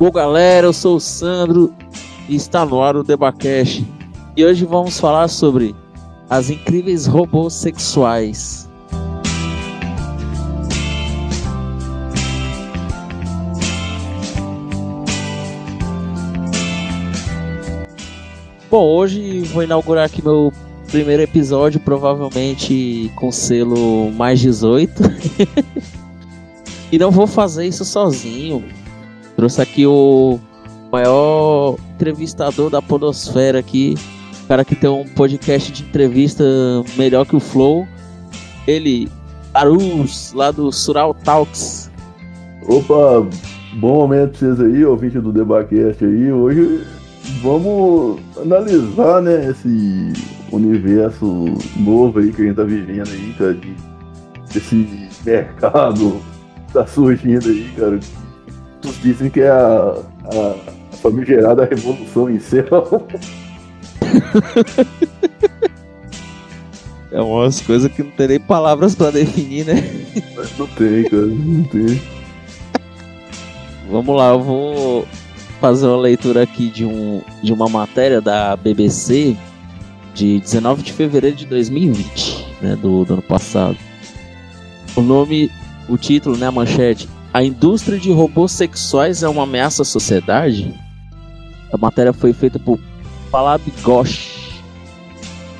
Bom, galera, eu sou o Sandro e está no ar o Debacast. E hoje vamos falar sobre as incríveis robôs sexuais. Bom, hoje vou inaugurar aqui meu primeiro episódio, provavelmente com selo mais 18. e não vou fazer isso sozinho. Trouxe aqui o maior entrevistador da podosfera aqui. Cara que tem um podcast de entrevista melhor que o Flow. Ele, Arus, lá do Sural Talks. Opa, bom momento pra vocês aí, ouvinte do Debacast aí. Hoje vamos analisar, né, esse universo novo aí que a gente tá vivendo aí, cara, de, esse mercado tá surgindo aí, cara, Muitos dizem que é a, a, famigerada revolução em céu. É umas coisas que não tem nem palavras para definir, né? Não tem, cara, não tem. Vamos lá, eu vou fazer uma leitura aqui de, um, de uma matéria da BBC de 19 de fevereiro de 2020, né, do, do ano passado. O nome, o título, né, a manchete, a indústria de robôs sexuais é uma ameaça à sociedade? A matéria foi feita por Palab Ghosh.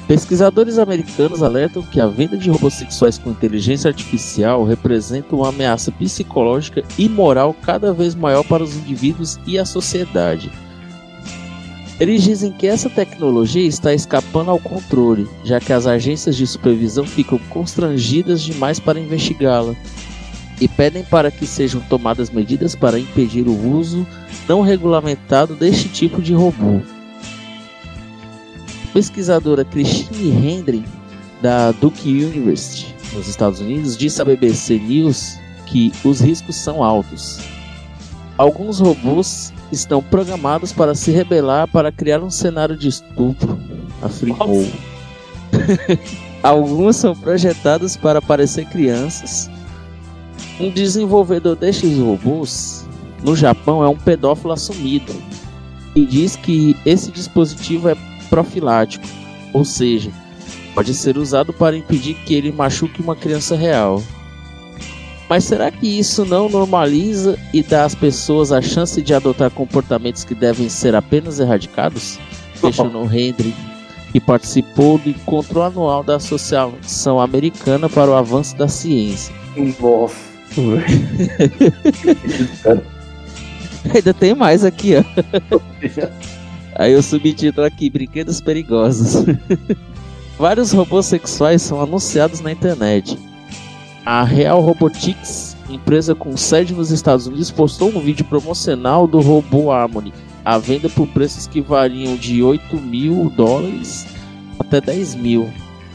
Pesquisadores americanos alertam que a venda de robôs sexuais com inteligência artificial representa uma ameaça psicológica e moral cada vez maior para os indivíduos e a sociedade. Eles dizem que essa tecnologia está escapando ao controle, já que as agências de supervisão ficam constrangidas demais para investigá-la e pedem para que sejam tomadas medidas para impedir o uso não regulamentado deste tipo de robô. A pesquisadora Christine Hendry, da Duke University, nos Estados Unidos, disse à BBC News que os riscos são altos. Alguns robôs estão programados para se rebelar para criar um cenário de estupro, afirmou. Alguns são projetados para parecer crianças um desenvolvedor destes robôs no Japão é um pedófilo assumido e diz que esse dispositivo é profilático, ou seja, pode ser usado para impedir que ele machuque uma criança real. Mas será que isso não normaliza e dá às pessoas a chance de adotar comportamentos que devem ser apenas erradicados? Questionou Hendry, que participou do encontro anual da Associação Americana para o Avanço da Ciência. Nossa. Ainda tem mais aqui, ó. Aí o subtítulo aqui, brinquedos perigosos. Vários robôs sexuais são anunciados na internet. A Real Robotics, empresa com sede nos Estados Unidos, postou um vídeo promocional do robô Harmony, à venda por preços que variam de 8 mil dólares até 10 mil.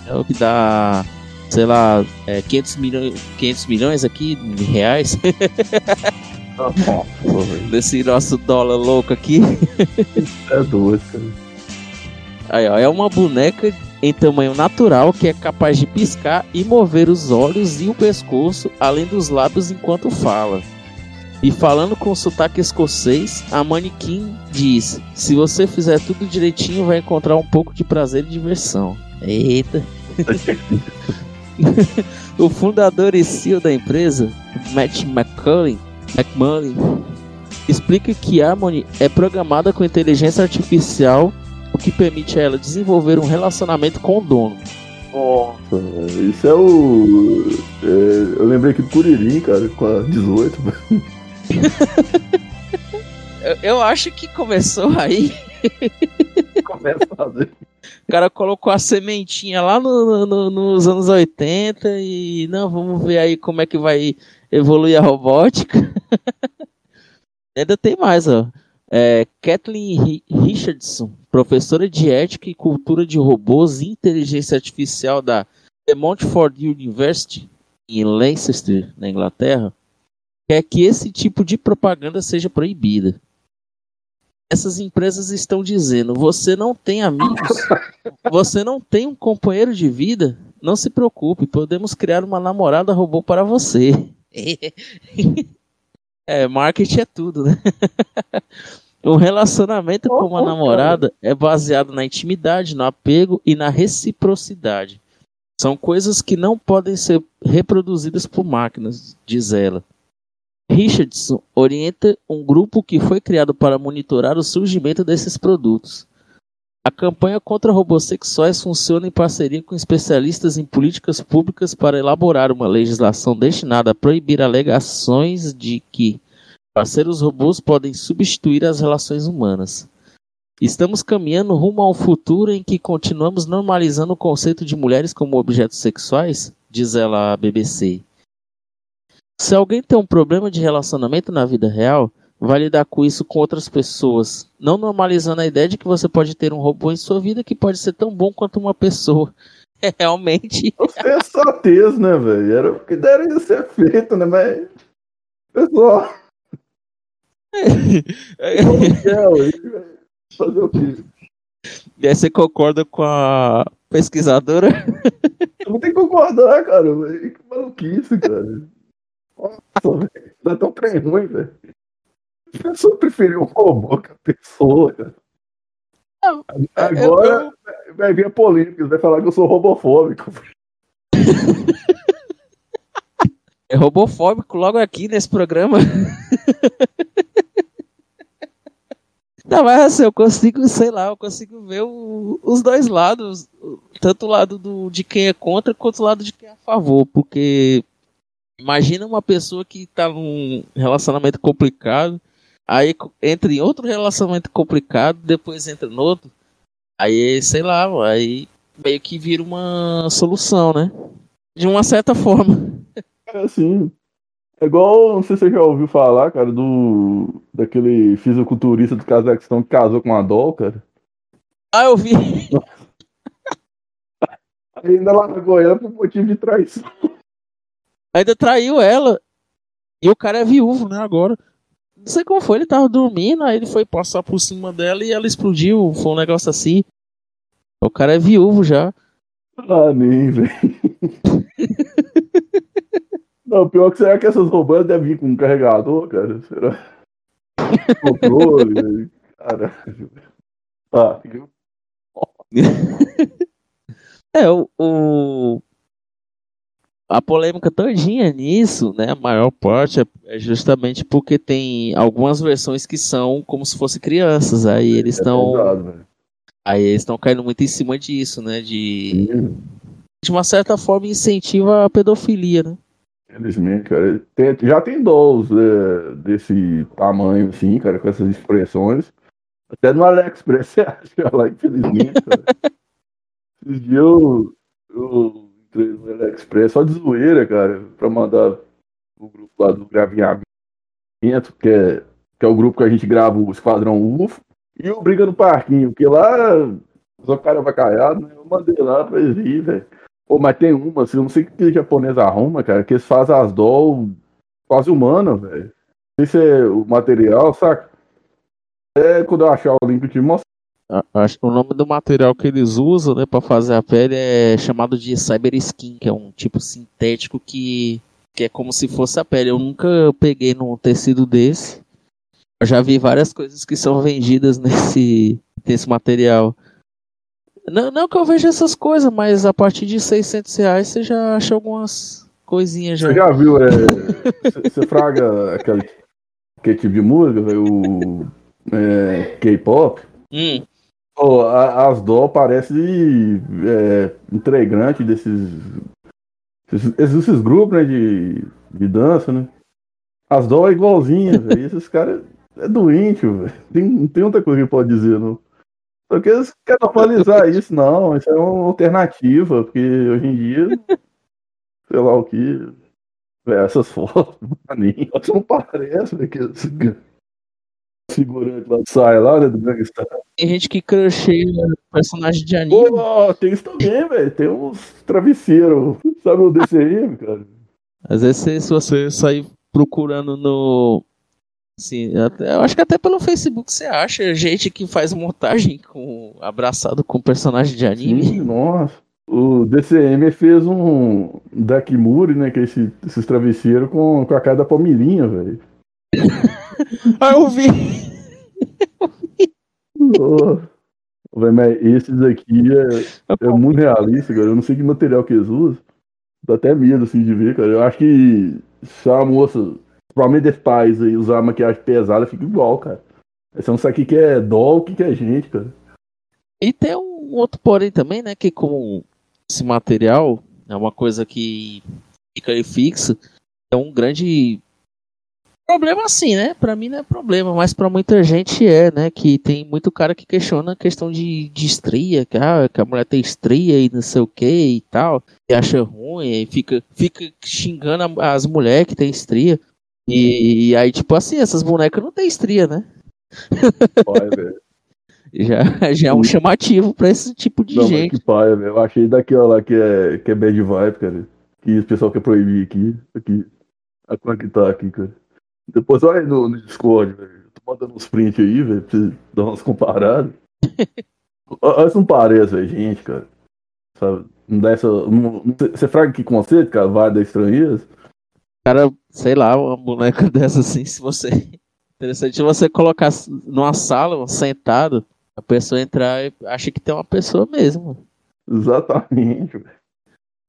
É o que dá sei lá, é, 500, milhões, 500 milhões aqui de reais. Desse nosso dólar louco aqui. é doido. Aí, ó, é uma boneca em tamanho natural que é capaz de piscar e mover os olhos e o pescoço, além dos lábios enquanto fala. E falando com sotaque escocês, a manequim diz: Se você fizer tudo direitinho, vai encontrar um pouco de prazer e diversão. Eita! o fundador e CEO da empresa, Matt McCullin, McMullen, explica que Harmony é programada com inteligência artificial, o que permite a ela desenvolver um relacionamento com o dono. Nossa, isso é o. É, eu lembrei aqui do Curirim, cara, com a 18. eu, eu acho que começou aí. Começou aí. O cara colocou a sementinha lá no, no, nos anos 80 e não, vamos ver aí como é que vai evoluir a robótica. Ainda tem mais, ó. É, Kathleen Richardson, professora de ética e cultura de robôs e inteligência artificial da The Montfort University em Leicester, na Inglaterra, quer que esse tipo de propaganda seja proibida essas empresas estão dizendo: você não tem amigos, você não tem um companheiro de vida, não se preocupe, podemos criar uma namorada robô para você. É, marketing é tudo, né? um relacionamento com uma namorada é baseado na intimidade, no apego e na reciprocidade. São coisas que não podem ser reproduzidas por máquinas, diz ela. Richardson orienta um grupo que foi criado para monitorar o surgimento desses produtos. A campanha contra robôs sexuais funciona em parceria com especialistas em políticas públicas para elaborar uma legislação destinada a proibir alegações de que parceiros robôs podem substituir as relações humanas. Estamos caminhando rumo a um futuro em que continuamos normalizando o conceito de mulheres como objetos sexuais, diz ela à BBC. Se alguém tem um problema de relacionamento na vida real, vai lidar com isso com outras pessoas, não normalizando a ideia de que você pode ter um robô em sua vida que pode ser tão bom quanto uma pessoa. É realmente. É sensatez, né, velho? Era o que deveria ser feito, né? Mas. Pessoal. É, Fazer o quê? E aí você concorda com a pesquisadora? Eu não tenho que concordar, cara. Que maluquice, cara. Nossa, é tão trem ruim, velho. A pessoa preferiu um robô que a pessoa, cara. Agora eu... vai vir a polêmica, vai falar que eu sou robofóbico. É robofóbico logo aqui nesse programa. Não, mas assim, eu consigo, sei lá, eu consigo ver o, os dois lados, tanto o lado do, de quem é contra quanto o lado de quem é a favor, porque imagina uma pessoa que tá num relacionamento complicado, aí entra em outro relacionamento complicado, depois entra no outro, aí, sei lá, aí meio que vira uma solução, né? De uma certa forma. É assim, é igual, não sei se você já ouviu falar, cara, do. daquele fisiculturista do Cazaquistão que casou com a Dol, cara. Ah, eu vi. Ainda largou ela por motivo de traição. Ainda traiu ela. E o cara é viúvo, né, agora. Não sei como foi, ele tava dormindo, aí ele foi passar por cima dela e ela explodiu. Foi um negócio assim. O cara é viúvo já. Ah, nem, velho. Não, pior que será que essas roubadas devem vir com um carregador, cara? Será? Controle, caralho. Tá, É, o, o, a polêmica todinha nisso, né, a maior parte é, é justamente porque tem algumas versões que são como se fossem crianças, aí é, eles estão é aí eles estão caindo muito em cima disso, né, de Sim. de uma certa forma incentiva a pedofilia, né? Infelizmente, cara. Tem, já tem dolls é, desse tamanho, assim, cara, com essas expressões. Até no AliExpress você acha lá, infelizmente, cara. Esses dias eu, eu entrei no AliExpress só de zoeira, cara, pra mandar o grupo lá do Gravinhamento, que é, que é o grupo que a gente grava o Esquadrão UFO, e o Briga no Parquinho, que lá o cara vai caiado, né? Eu mandei lá pra eles ir, velho. Mas tem uma, assim, eu não sei o que japonês arruma, cara, que eles fazem as doll quase humanas, velho. Não sei se é o material, saca? É quando eu achar o link eu te mostro. Acho que o nome do material que eles usam, né, para fazer a pele é chamado de cyber skin, que é um tipo sintético que, que é como se fosse a pele. Eu nunca peguei num tecido desse. Eu já vi várias coisas que são vendidas nesse, nesse material. Não, não que eu veja essas coisas, mas a partir de 600 reais você já acha algumas coisinhas já. Você já viu, é, você fraga aquele que tipo de música, o é, K-pop? Hum. Oh, a, as dó parece é, integrante desses esses, esses, grupos né, de, de dança, né? As dó é igualzinha, velho. Esses caras é doente, velho. Tem, não tem outra coisa que pode dizer, não. Porque eles querem normalizar isso, não. Isso é uma alternativa, porque hoje em dia, sei lá o que. Essas fotos, maninho. Não parece né, que esse figurante lá sai lá, né, do Gangstar. Tem gente que crushia personagem de anime. Pô, tem isso também, velho. Tem uns travesseiros. Sabe o DCM, cara? Às vezes, se você sair procurando no Sim, até, eu acho que até pelo Facebook você acha gente que faz montagem com abraçado com personagem de anime. Sim, nossa. O DCM fez um Dakimuri, né? Que é esse, esses travesseiros com, com a cara da Palmirinha, velho. ah, eu vi. Oh, véi, mas esses aqui é, é muito realista, cara. Eu não sei que material que eles usam. Dá até medo assim de ver, cara. Eu acho que se a moça, provavelmente desse país aí, usar maquiagem pesada, fica igual, cara. Você não sabe o que é dó, o que é gente, cara. E tem um outro porém também, né? Que como esse material é uma coisa que fica aí fixa, é um grande problema assim, né? Pra mim não é problema, mas pra muita gente é, né? Que tem muito cara que questiona a questão de, de estria, que, ah, que a mulher tem estria e não sei o que e tal, e acha ruim, e fica, fica xingando as mulheres que tem estria. E, e aí, tipo assim, essas bonecas não tem estria, né? Pai, velho. Já, já é um chamativo pra esse tipo de Não, mas gente. que paia, velho. Eu achei daquela lá que é, que é bad vibe, cara. Que o pessoal quer proibir aqui. Aqui. A como é que tá aqui, cara. Depois olha aí no, no Discord, velho. Tô mandando uns prints aí, velho, pra você dar umas comparadas. Olha se não parece, velho, gente, cara. Sabe? Não dá essa. Você fraga que conceito, cara? Vai da estranheza? Cara, sei lá, uma boneca dessa assim, se você. Interessante você colocar numa sala, sentado, a pessoa entrar e acha que tem uma pessoa mesmo. Exatamente, velho.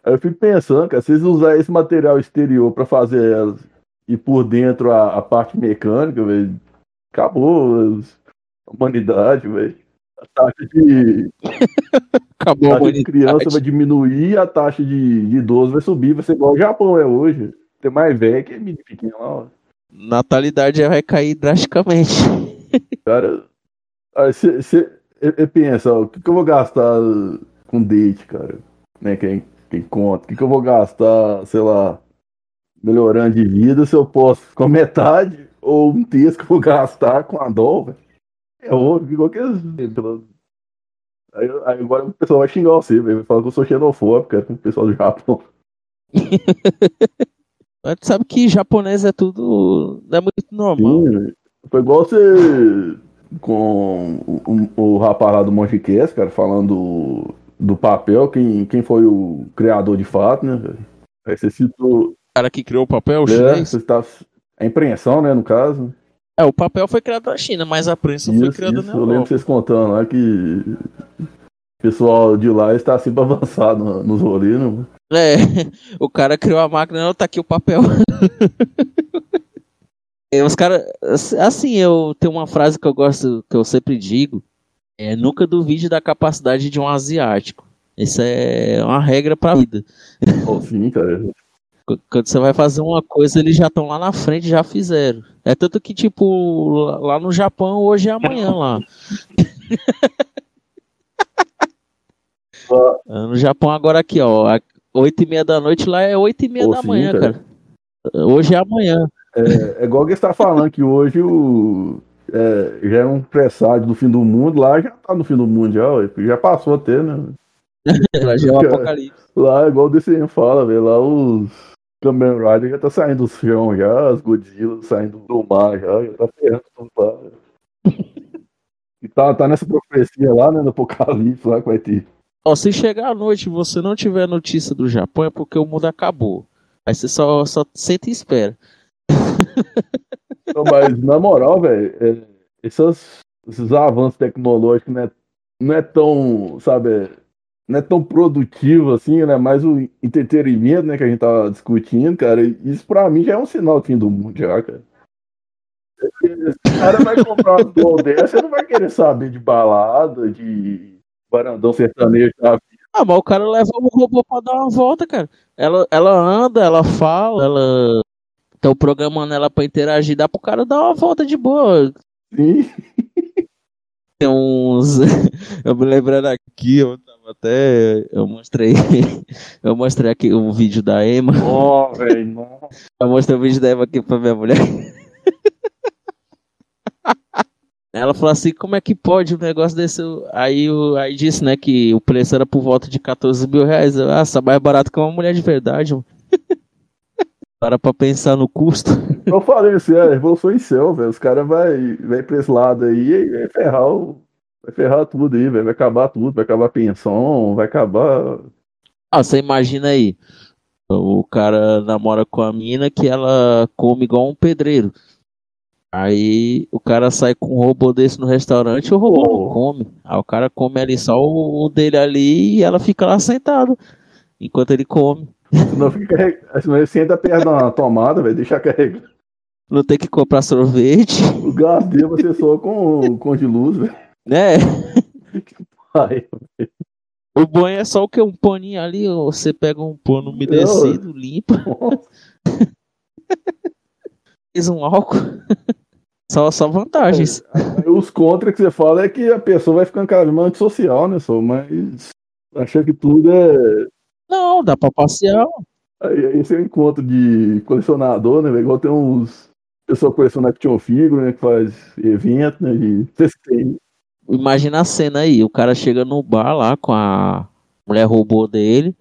Aí eu fico pensando, cara, se eles usarem esse material exterior pra fazer elas e por dentro a, a parte mecânica, velho, acabou a humanidade, velho. A taxa de, Acabou a taxa de criança vai diminuir e a taxa de, de idoso vai subir, vai ser igual o Japão é hoje. Tem mais velho que é menino pequeno lá, ó. Natalidade vai cair drasticamente. Cara, você pensa, o que, que eu vou gastar com date, cara? Né, quem, quem conta? O que, que eu vou gastar, sei lá, melhorando de vida se eu posso com metade ou um terço que eu vou gastar com a dó? É óbvio, igual que Aí, aí agora o pessoal vai xingar você. Vai falar que eu sou xenofóbico, cara, com o pessoal do Japão. Mas tu sabe que japonês é tudo. Não é muito normal. Sim. Foi igual você com o, o, o rapaz lá do Monte Cast, cara, falando do, do papel, quem, quem foi o criador de fato, né? Aí você citou. O cara que criou o papel, o É, chinês. você tá, a impressão, né, no caso. É, o papel foi criado na China, mas a prensa foi Isso, criada isso, na eu lembro Europa. vocês contando lá que o pessoal de lá está sempre avançado no- nos rolês, né? É, o cara criou a máquina, não, tá aqui o papel. É, os caras, assim, eu tenho uma frase que eu gosto, que eu sempre digo, é nunca duvide da capacidade de um asiático. Isso é uma regra pra vida. Pô, Sim, cara. Qu- Quando você vai fazer uma coisa, eles já estão lá na frente, já fizeram. É tanto que, tipo, lá- no Japão, hoje é amanhã lá. Ah, No Japão, agora aqui, ó. Oito e meia da noite, lá é oito e meia Pô, da sim, manhã, cara. cara. Hoje é amanhã. É, é igual que você tá falando que hoje o. é, já é um presságio do fim do mundo, lá já tá no fim do mundo já, já passou até, né? Lá já é Cara. apocalipse. Lá, igual o DCM fala, velho, lá os Kamen Rider já tá saindo do chão já, as Godzilla saindo do mar já, já tá ferrando tudo lá. E tá, tá nessa profecia lá, né, no Apocalipse lá que vai ter. Ó, se chegar à noite e você não tiver notícia do Japão, é porque o mundo acabou. Aí você só, só senta e espera. Não, mas na moral, velho, é, essas- esses avanços tecnológicos não é, não é tão, sabe, não é tão produtivo assim, né? Mais o entretenimento, né, que a gente tava discutindo, cara. Isso pra mim já é um sinal do fim do mundo, já, cara. Esse cara vai comprar uma dual dessa, não vai querer saber de balada, de varandão sertanejo, sabe? Ah, mas o cara leva o robô pra dar uma volta, cara. Ela, ela anda, ela fala, ela. Estão programando ela pra interagir, dá pro cara dar uma volta de boa. Sim. Tem uns. eu me lembrando aqui, eu tava até. Eu mostrei. Eu mostrei aqui um vídeo da Emma. Ó, velho, nossa. Eu mostrei o vídeo da Emma aqui pra minha mulher. Ela falou assim, como é que pode um negócio desse? Aí, aí disse, né, que o preço era por volta de 14 mil reais. Eu, Ah, tá mais barato que uma mulher de verdade, mano. Para pra pensar no custo. Eu falei assim, é, revolução em céu, velho. Os caras vai, vai pra esse lado aí e vai ferrar o. Vai ferrar tudo aí, velho. Vai acabar tudo, vai acabar a pensão, vai acabar. Ah, você imagina aí. O cara namora com a mina que ela come igual um pedreiro. Aí o cara sai com um robô desse no restaurante e o robô Oh. não come. Aí o cara come ali só o dele ali e ela fica lá sentada enquanto ele come. Senão fica carregando. Ele senta perto da tomada, velho, deixa carregar. Não tem que comprar sorvete, O vai ser só com, com de luz, velho. né? Ai, O banho é só o que? Um paninho ali, ou você pega um pano umedecido, limpa, faz um álcool. Só, só vantagens. Aí Os contras que você fala é que a pessoa vai ficando cada vez mais antissocial, né, só? Mas achar que tudo é. Não, dá pra passear. Esse é um encontro de colecionador, né? Igual tem uns. Pessoa coleciona action figure, né? Que faz evento, né? E festeio. Imagina a cena aí, o cara chega no bar lá com a mulher robô dele,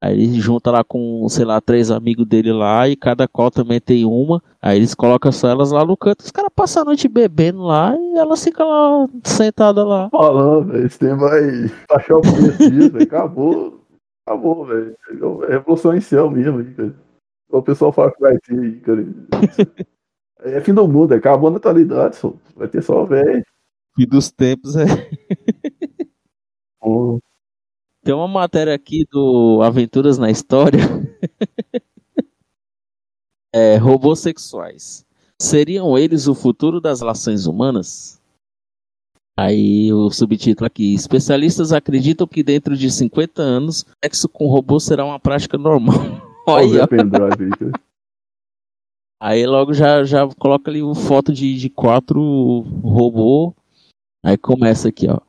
aí ele junta lá com, sei lá, três amigos dele lá, e cada qual também tem uma, aí eles colocam só elas lá no canto, os caras passam a noite bebendo lá, e elas ficam lá, sentadas lá. Falando. Esse tempo vai baixar o preço disso. Acabou. Acabou, velho. É revolução em céu mesmo, cara. O pessoal fala que vai ter cara. É fim do mundo, é. acabou a natalidade, só. Vai ter só velho. E dos tempos é. Tem uma matéria aqui do Aventuras na História. é, robôs sexuais. Seriam eles o futuro das relações humanas? Aí o subtítulo aqui: Especialistas acreditam que dentro de 50 anos, sexo com robô será uma prática normal. Olha aí logo já, já coloca ali uma foto de, de quatro robô. Aí começa aqui, ó.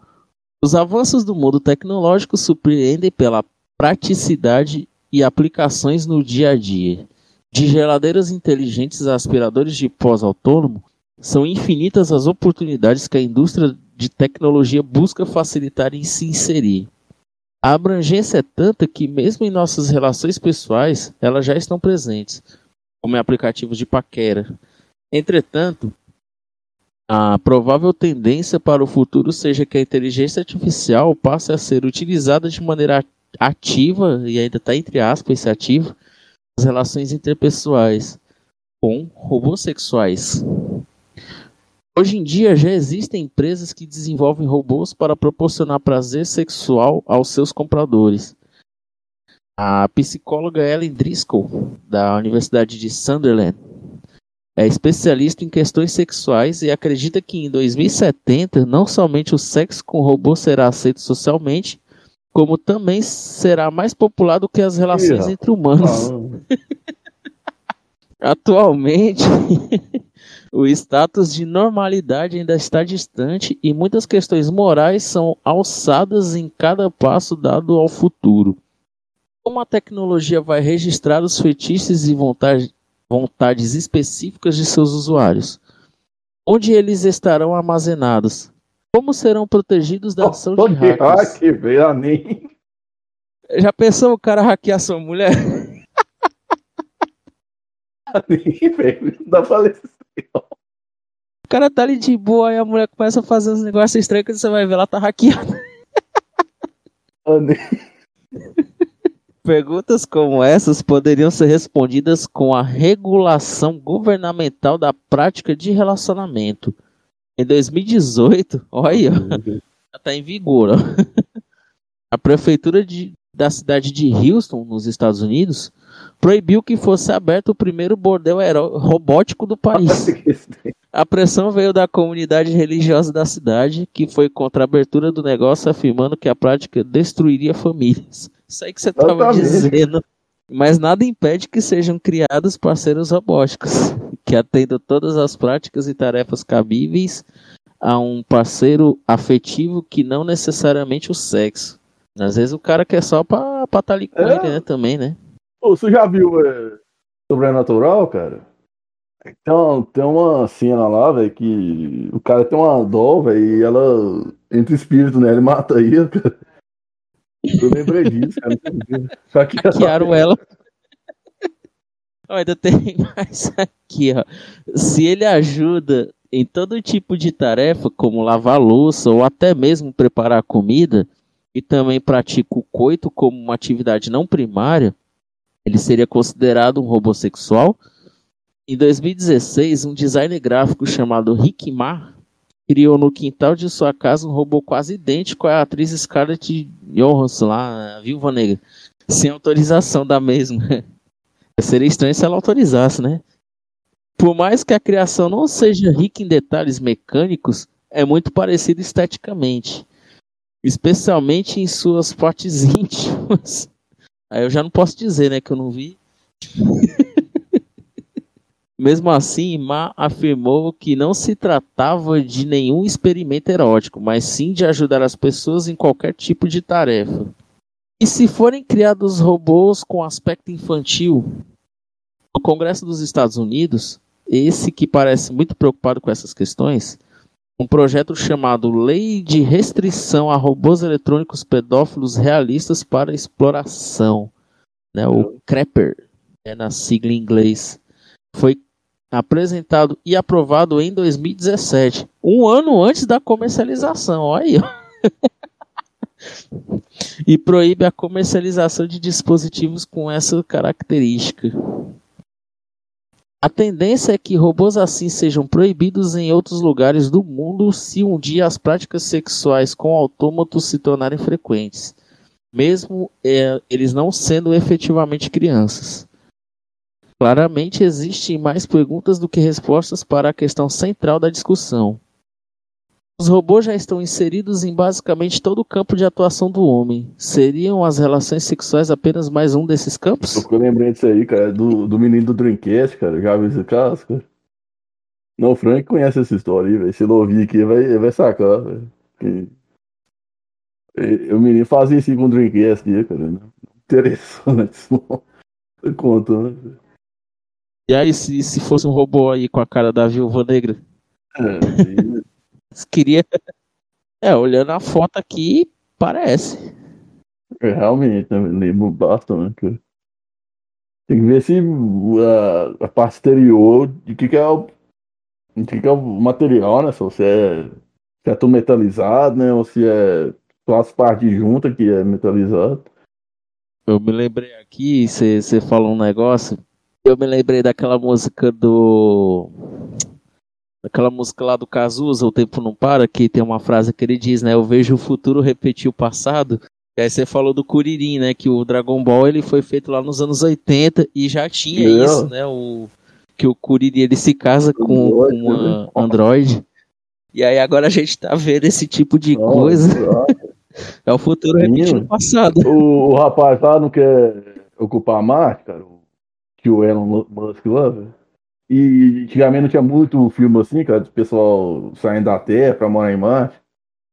Os avanços do mundo tecnológico surpreendem pela praticidade e aplicações no dia a dia. De geladeiras inteligentes a aspiradores de pós-autônomo, são infinitas as oportunidades que a indústria de tecnologia busca facilitar e se inserir. A abrangência é tanta que, mesmo em nossas relações pessoais, elas já estão presentes, como em aplicativos de paquera. Entretanto, a provável tendência para o futuro seja que a inteligência artificial passe a ser utilizada de maneira ativa, e ainda está entre aspas esse ativo, nas relações interpessoais com robôs sexuais. Hoje em dia já existem empresas que desenvolvem robôs para proporcionar prazer sexual aos seus compradores. A psicóloga Ellen Driscoll, da Universidade de Sunderland, é especialista em questões sexuais e acredita que em 2070 não somente o sexo com robô será aceito socialmente, como também será mais popular do que as relações Ih, entre humanos. Atualmente, o status de normalidade ainda está distante e muitas questões morais são alçadas em cada passo dado ao futuro. Como a tecnologia vai registrar os fetiches e vontade- vontades específicas de seus usuários? Onde eles estarão armazenados? Como serão protegidos da ação de Onde hackers? hack, velho? Ah, nem. Já pensou o cara hackear sua mulher? nem, velho. Não dá pra ler. O cara tá ali de boa e a mulher começa a fazer uns negócios estranhos que você vai ver lá tá hackeada. Perguntas como essas poderiam ser respondidas com a regulação governamental da prática de relacionamento. Em 2018, olha, já está em vigor. ó. A prefeitura de- da cidade de Houston, nos Estados Unidos, proibiu que fosse aberto o primeiro bordel robótico do país. A pressão veio da comunidade religiosa da cidade, que foi contra a abertura do negócio, afirmando que a prática destruiria famílias. Isso aí que você estava Exatamente. dizendo. Mas nada impede que sejam criados parceiros robóticos, que atendam todas as práticas e tarefas cabíveis a um parceiro afetivo que não necessariamente o sexo. Às vezes o cara quer só pra estar tá ali com É. ele, né? Também, né? Você já viu é, Sobrenatural, cara? Então, tem uma cena lá, velho, que o cara tem uma dó, velho, e ela entra espírito nela e mata ele, cara. Eu lembrei disso, cara. Só que ela. Ó, ainda tem mais aqui, ó. Se ele ajuda em todo tipo de tarefa, como lavar louça ou até mesmo preparar comida, e também pratica o coito como uma atividade não primária, ele seria considerado um robô sexual? Em 2016, um designer gráfico chamado Rick Ma criou no quintal de sua casa um robô quase idêntico à atriz Scarlett Johansson, lá, a Viúva Negra, sem autorização da mesma. Seria estranho se ela autorizasse, né? Por mais que a criação não seja rica em detalhes mecânicos, é muito parecido esteticamente, especialmente em suas partes íntimas. Aí eu já não posso dizer, né, que eu não vi. Mesmo assim, Ma afirmou que não se tratava de nenhum experimento erótico, mas sim de ajudar as pessoas em qualquer tipo de tarefa. E se forem criados robôs com aspecto infantil? No Congresso dos Estados Unidos, esse que parece muito preocupado com essas questões, um projeto chamado Lei de Restrição a Robôs Eletrônicos Pedófilos Realistas para Exploração, né, o CREPER, é na sigla em inglês, foi apresentado e aprovado em 2017, um ano antes da comercialização. Olha aí. e proíbe a comercialização de dispositivos com essa característica. A tendência é que robôs assim sejam proibidos em outros lugares do mundo se um dia as práticas sexuais com autômatos se tornarem frequentes, mesmo é, eles não sendo efetivamente crianças. Claramente existem mais perguntas do que respostas para a questão central da discussão. Os robôs já estão inseridos em basicamente todo o campo de atuação do homem. Seriam as relações sexuais apenas mais um desses campos? Eu lembrei disso aí, cara, do, do menino do Dreamcast, cara. Já viu esse caso, cara? Não, o Frank conhece essa história aí, velho. Se ele ouvir aqui, vai, vai sacar, velho. O menino fazia isso com o Dreamcast aqui, cara. Né? Interessante isso, não. Conta, né? E aí, se, se fosse um robô aí com a cara da viúva negra? É, Queria. É, olhando a foto aqui, parece. É, realmente, né? lembro bastante. Tem que ver se a, a parte exterior de que, que é o. De que, que é o material, né? Se é, se é tudo metalizado, né? Ou se é só as partes juntas que é metalizado. Eu me lembrei aqui, você falou um negócio. Eu me lembrei daquela música do Aquela música lá do Cazuza, O Tempo Não Para, que tem uma frase que ele diz, né? Eu vejo o futuro repetir o passado. E aí você falou do Kuririn, né? Que o Dragon Ball ele foi feito lá nos anos 80 e já tinha Eu? isso, né? O, que o Kuririn ele se casa com, com uma Android. E aí agora a gente tá vendo esse tipo de Nossa, coisa. é o futuro repetindo o passado. O, o rapaz lá não quer ocupar a Marte, cara? Que o Elon Musk lá, velho. E antigamente não tinha muito filme assim, cara, do pessoal saindo da Terra pra morar em Marte.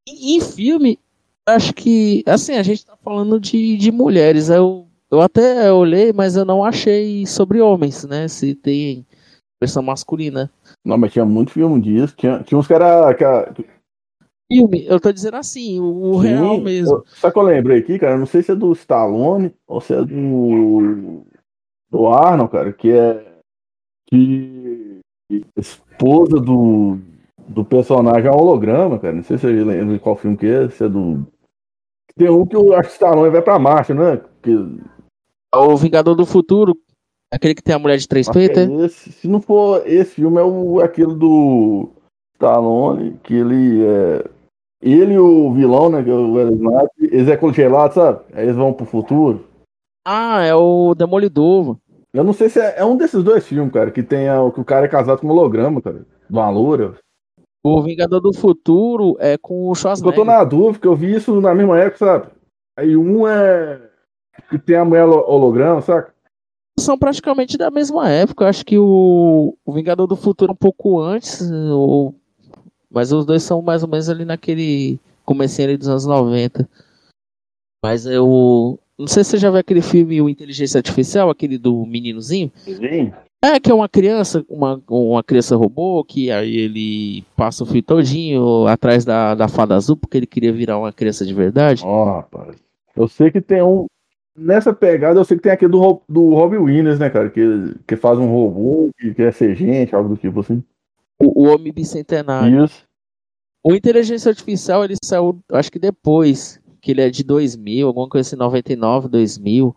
Em filme, acho que, assim, a gente tá falando de, de mulheres. Eu, eu até olhei, mas eu não achei sobre homens, né? Se tem versão masculina. Não, mas tinha muito filme disso. Tinha, tinha uns. Que era... Filme, eu tô dizendo assim, o, Sim, real mesmo. Eu, só que eu lembrei aqui, cara, não sei se é do Stallone ou se é do. do Arnold, cara, que é que esposa do, do personagem é um holograma, cara. Não sei se você lembra qual filme que é, se é do. Tem um que eu acho que Stallone vai pra marcha, né? Que... O Vingador do Futuro, aquele que tem a mulher de três peitos? É se não for esse filme, é o, aquele do Stallone, que ele é. Ele e o vilão, né? Que é o Snipe, eles é congelado, sabe? Aí eles vão pro futuro. Ah, é o Demolidor. Eu não sei se é, é, um desses dois filmes, cara, que tem a, que o cara é casado com um holograma, cara. Valor. O Vingador do Futuro é com o Schwarzenegger. Eu tô na dúvida, porque eu vi isso na mesma época, sabe? Aí um é que tem a mulher holograma, saca? São praticamente da mesma época. Eu acho que o, o Vingador do Futuro é um pouco antes, ou... mas os dois são mais ou menos ali naquele comecinho ali dos anos 90. Mas eu não sei se você já viu aquele filme O Inteligência Artificial, aquele do meninozinho. Sim. É, que é uma criança, uma, uma criança robô, que aí ele passa o fio todinho atrás da, da fada azul, porque ele queria virar uma criança de verdade. Ó, oh, rapaz. Eu sei que tem um. Nessa pegada, eu sei que tem aquele do, do Robbie Williams, né, cara? Que, que faz um robô, que quer ser gente, algo do tipo assim. O, o Homem Bicentenário. Isso. O Inteligência Artificial, ele saiu, acho que depois que ele é de 2000, alguma coisa assim, 99, 2000.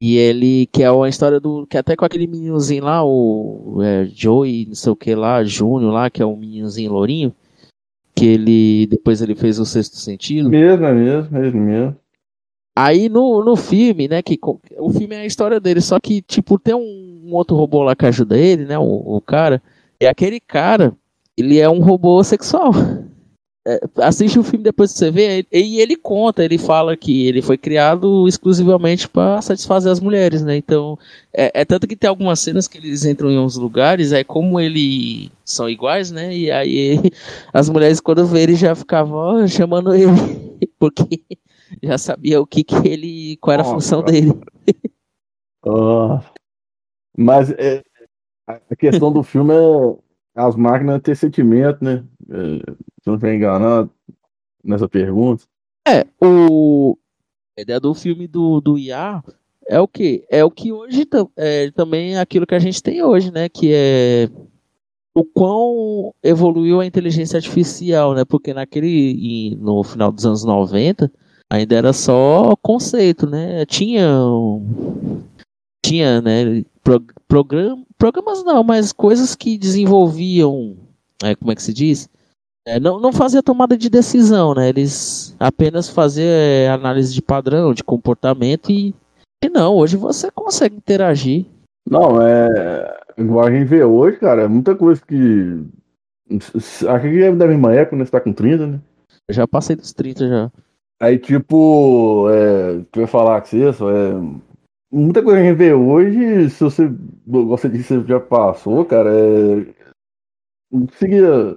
E ele, que é uma história do. Que até com aquele meninozinho lá, o é, Joey, não sei o que lá, Júnior lá, que é um meninozinho lourinho. Que ele. Depois ele fez o sexto sentido. Mesmo, é mesmo, mesmo, mesmo. Aí no, no filme, né, que o filme é a história dele, só que, tipo, tem um, um outro robô lá que ajuda ele, né, o, o cara, e aquele cara, ele é um robô sexual. É, assiste o filme depois que você vê, e ele conta, ele fala que ele foi criado exclusivamente para satisfazer as mulheres, né? Então, é, é, tanto que tem algumas cenas que eles entram em uns lugares, é como eles são iguais, né? E aí as mulheres quando vê ele já ficavam chamando ele, porque já sabia o que que ele, qual era a função dele. Uh, mas é, a questão do filme é as máquinas ter sentimento, né? Se não estiver enganado nessa pergunta. É, o. A ideia do filme do, do IA é o que? É o que hoje é, também é aquilo que a gente tem hoje, né? Que é o quão evoluiu a inteligência artificial, né? Porque naquele. no final dos anos 90 ainda era só conceito, né? Tinha. Tinha, né? Program, programas não, mas coisas que desenvolviam. É, como é que se diz? É, não, não fazia tomada de decisão, né? Eles apenas faziam é, análise de padrão, de comportamento e, e não, hoje você consegue interagir. Não, é. Igual a gente vê hoje, cara, é muita coisa que. Que é da mesma época, né? Você tá com 30, né? Eu já passei dos 30 já. Aí, tipo, é, que eu ia falar com você, só é. Muita coisa que a gente vê hoje, se você gosta disso, você já passou, cara, é. Seguia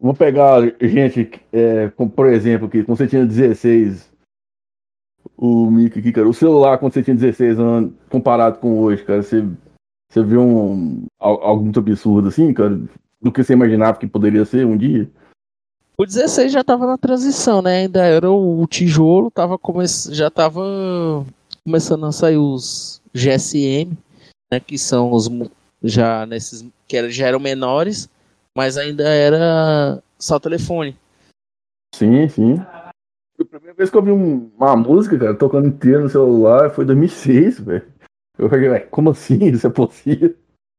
Vou pegar gente, é, como, por exemplo, que quando você tinha 16, o Mickey aqui, cara, o celular quando você tinha 16 anos, comparado com hoje, cara, você, você viu um, algo muito absurdo assim, cara, do que você imaginava que poderia ser um dia? O 16 já estava na transição, né? Ainda era o, tijolo, tava come... já estava começando a sair os GSM, né? Que são os já nesses que já eram menores mas ainda era só telefone. Sim, sim. A primeira vez que eu vi uma música, cara, tocando inteira no celular foi em 2006, velho. Eu falei, como assim? Isso é possível?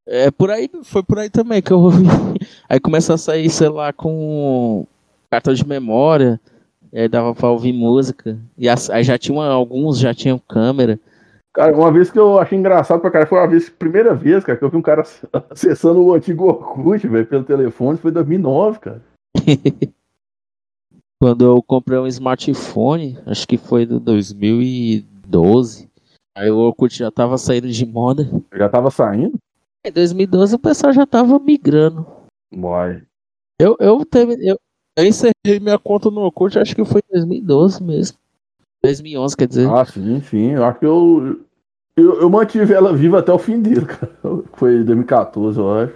É, por aí, foi por aí também que eu ouvi. Aí começou a sair, sei lá, com cartão de memória, aí dava pra ouvir música. E aí já tinha alguns, já tinham câmera. Cara, uma vez que eu achei engraçado pra cara, foi uma vez, primeira vez, cara, que eu vi um cara acessando o antigo Orkut, velho, pelo telefone, foi em 2009, cara. Quando eu comprei um smartphone, acho que foi do 2012, aí o Orkut já tava saindo de moda. Já tava saindo? Em 2012 o pessoal já tava migrando. Boy. Eu, eu, teve, eu, eu encerrei minha conta no Orkut, acho que foi em 2012 mesmo. 2011, quer dizer. Ah, sim, sim. Eu acho que eu, eu, eu mantive ela viva até o fim dele, cara. Foi 2014, eu acho.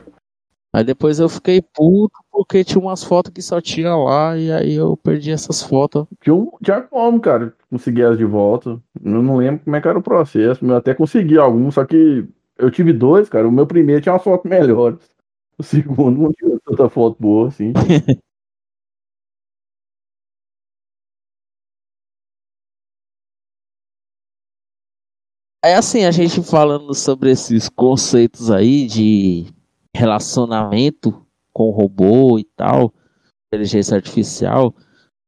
Aí depois eu fiquei puto porque tinha umas fotos que só tinha lá e aí eu perdi essas fotos. Tinha, um, tinha como, cara, conseguir elas de volta. Eu não lembro como é que era o processo. Eu até consegui alguns, só que eu tive dois, cara. O meu primeiro tinha umas fotos melhores. O segundo não tinha tanta foto boa, assim. É assim, a gente falando sobre esses conceitos aí de relacionamento com robô e tal, inteligência artificial,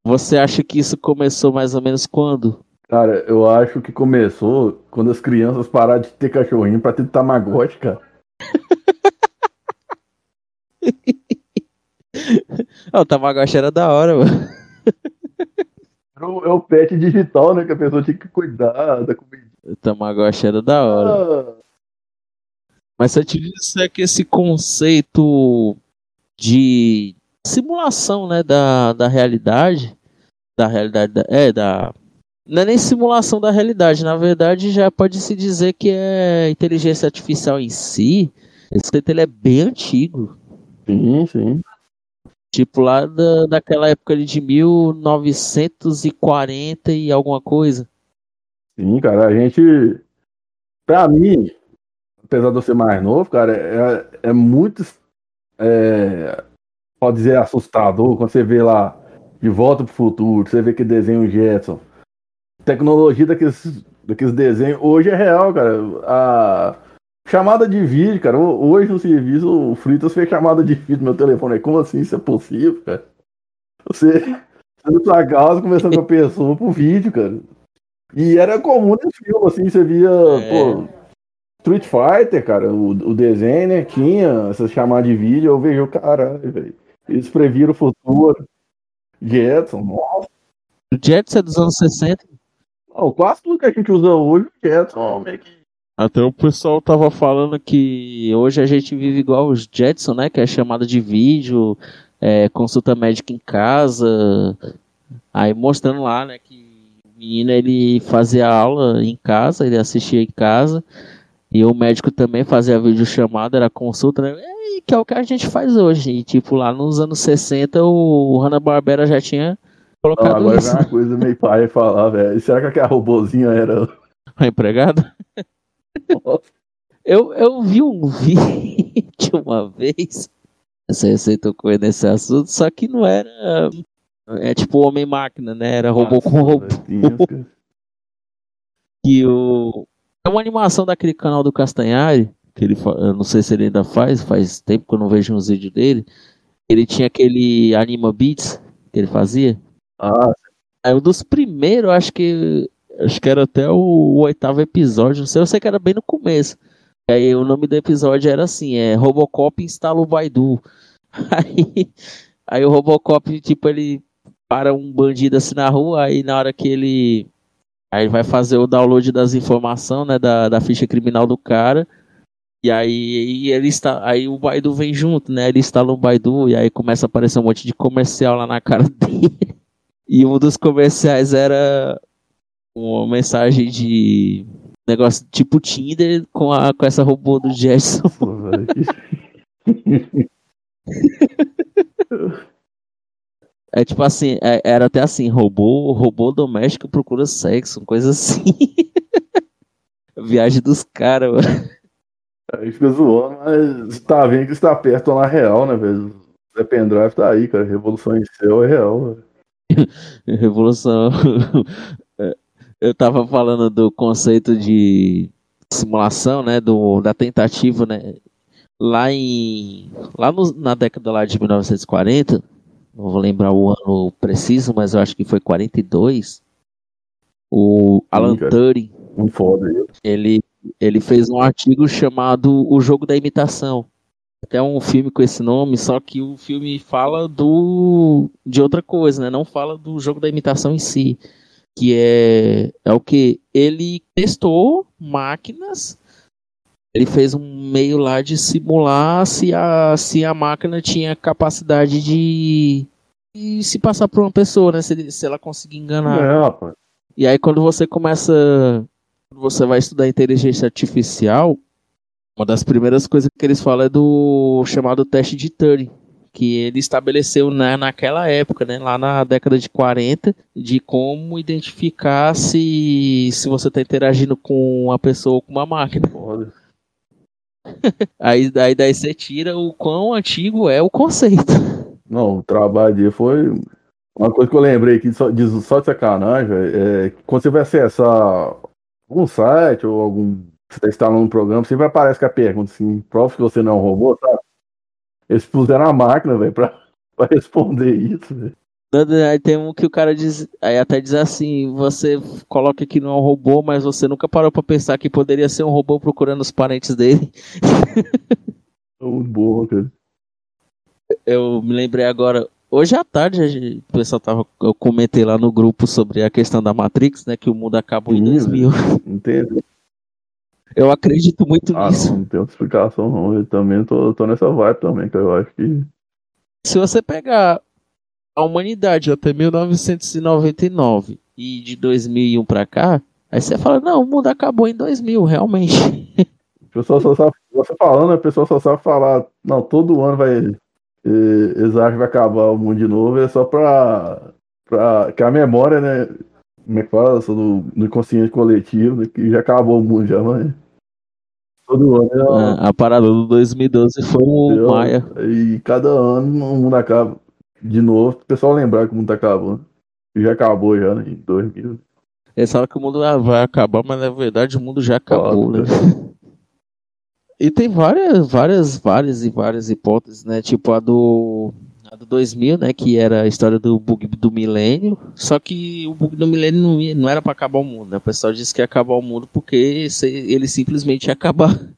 você acha que isso começou mais ou menos quando? Cara, eu acho que começou quando as crianças pararam de ter cachorrinho pra ter tamagotchi, cara. o Tamagotchi era da hora, mano. É o, é o pet digital, né? Que a pessoa tinha que cuidar da comida o Tamagotchi era da hora. Mas se eu te disser que esse conceito de simulação, né, da, da realidade, da realidade, da, é, da... Não é nem simulação da realidade, na verdade já pode se dizer que é inteligência artificial em si, esse conceito ele é bem antigo. Sim, sim. Tipo lá da, daquela época de 1940 e alguma coisa. Sim, cara, a gente. Pra mim, apesar de eu ser mais novo, cara, é, é muito. É, pode dizer assustador quando você vê lá De Volta pro Futuro, você vê que desenho Jetson. tecnologia daqueles, daqueles desenhos hoje é real, cara. A chamada de vídeo, cara. Hoje no serviço, o Fritas fez chamada de vídeo no meu telefone. Como assim isso é possível, cara? Você, você na sua casa conversando com a pessoa por vídeo, cara. E era comum no filme, assim, você via, é. pô, Street Fighter, cara, o, o desenho, né? Tinha essa chamada de vídeo, eu vejo, caralho, velho. Eles previram o futuro. Jetson, nossa. O Jetson é dos anos 60? Não, quase tudo que a gente usa hoje, o Jetson, meio que. Até o pessoal tava falando que hoje a gente vive igual os Jetson, né? Que é chamada de vídeo, é, consulta médica em casa. Aí mostrando lá, né, que menino ele fazia aula em casa, ele assistia em casa. E o médico também fazia videochamada, era consulta, né? que é o que a gente faz hoje. E, tipo, lá nos anos 60, o Hanna-Barbera já tinha colocado Não, agora isso. Agora é uma coisa meio pai falar, velho. Será que aquela robozinha era... A empregada? eu, eu vi um vídeo uma vez, você tocou nesse assunto, só que não era... É tipo Homem-Máquina, né? Era robô Nossa, com robô. E o... É uma animação daquele canal do Castanhari, que ele, eu não sei se ele ainda faz, faz tempo que eu não vejo uns vídeos dele. Ele tinha aquele Anima Beats que ele fazia. Ah. É um dos primeiros, acho que acho que era até o, o, oitavo episódio, não sei, eu sei que era bem no começo. Aí o nome do episódio era assim, é Robocop instala o Baidu. Aí, aí o Robocop, tipo, ele para um bandido assim na rua, aí na hora que ele aí vai fazer o download das informações, né, da, da ficha criminal do cara, e aí ele está, aí o Baidu vem junto, né? Ele instala o Baidu e aí começa a aparecer um monte de comercial lá na cara dele. E um dos comerciais era uma mensagem de negócio tipo Tinder com, a, com essa robô do Jetson. é tipo assim, é, era até assim, robô, robô doméstico procura sexo, coisa assim. Viagem dos caras, mano. Aí fica zoando, mas tá vendo que está perto na real, né, velho? O pendrive tá aí, cara. Revolução em céu é real, velho. Revolução. Eu tava falando do conceito de simulação, né? Do, da tentativa, né? Lá em. Lá no, na década lá de 1940, não vou lembrar o ano preciso, mas eu acho que foi 42. O Alan Turing. Um foda Ele ele fez um artigo chamado O Jogo da Imitação. Até um filme com esse nome, só que o filme fala do de outra coisa, né? Não fala do jogo da imitação em si, que é é o que ele testou máquinas ele fez um meio lá de simular se a, se a máquina tinha capacidade de, de se passar por uma pessoa, né? Se, se ela conseguir enganar. É, rapaz. E aí quando você começa quando você vai estudar inteligência artificial, uma das primeiras coisas que eles falam é do chamado teste de Turing, que ele estabeleceu né, naquela época, né, lá na década de 40, de como identificar se, se você está interagindo com uma pessoa ou com uma máquina. Aí, aí daí você tira o quão antigo é o conceito. Não, o trabalho dele foi. Uma coisa que eu lembrei aqui, só, de, só de sacanagem, é, quando você vai acessar algum site ou algum. Você está instalando um programa, sempre aparece com a pergunta assim, prova que você não é um robô? Eles puseram a máquina, velho, pra, pra responder isso, velho. Aí tem um que o cara diz, aí até diz assim, você coloca que não é um robô, mas você nunca parou para pensar que poderia ser um robô procurando os parentes dele. É muito boa, cara. Eu me lembrei agora, Hoje à tarde, o pessoal tava, eu comentei lá no grupo sobre a questão da Matrix, né? Que o mundo acabou em 2000. Entendo. Eu acredito muito ah, nisso. Não, não tem outra explicação, não. Eu também tô, tô nessa vibe também, que eu acho que. Se você pegar a humanidade até 1999 e de 2001 pra cá, aí você fala, não, o mundo acabou em 2000, realmente. O pessoal só sabe, você falando, a pessoa só sabe falar, não, todo ano vai eles acham que vai acabar o mundo de novo, é só pra, pra que a memória, né? Como é que fala? Do, do inconsciente coletivo, né, que já acabou o mundo já, mas. Todo ano. É, a parada do 2012 foi o? Maia. E cada ano o mundo acaba de novo, o pessoal lembrar que o mundo tá acabando. Já acabou já, né? Em 2000. Eles falam que o mundo ah, vai acabar, mas na verdade o mundo já acabou, né? E tem várias, várias, várias e várias hipóteses, né? Tipo a do, a do 2000, né? Que era a história do bug do milênio. Só que o bug do milênio não, ia, não era para acabar o mundo, né? O pessoal disse que ia acabar o mundo porque ele simplesmente ia acabar.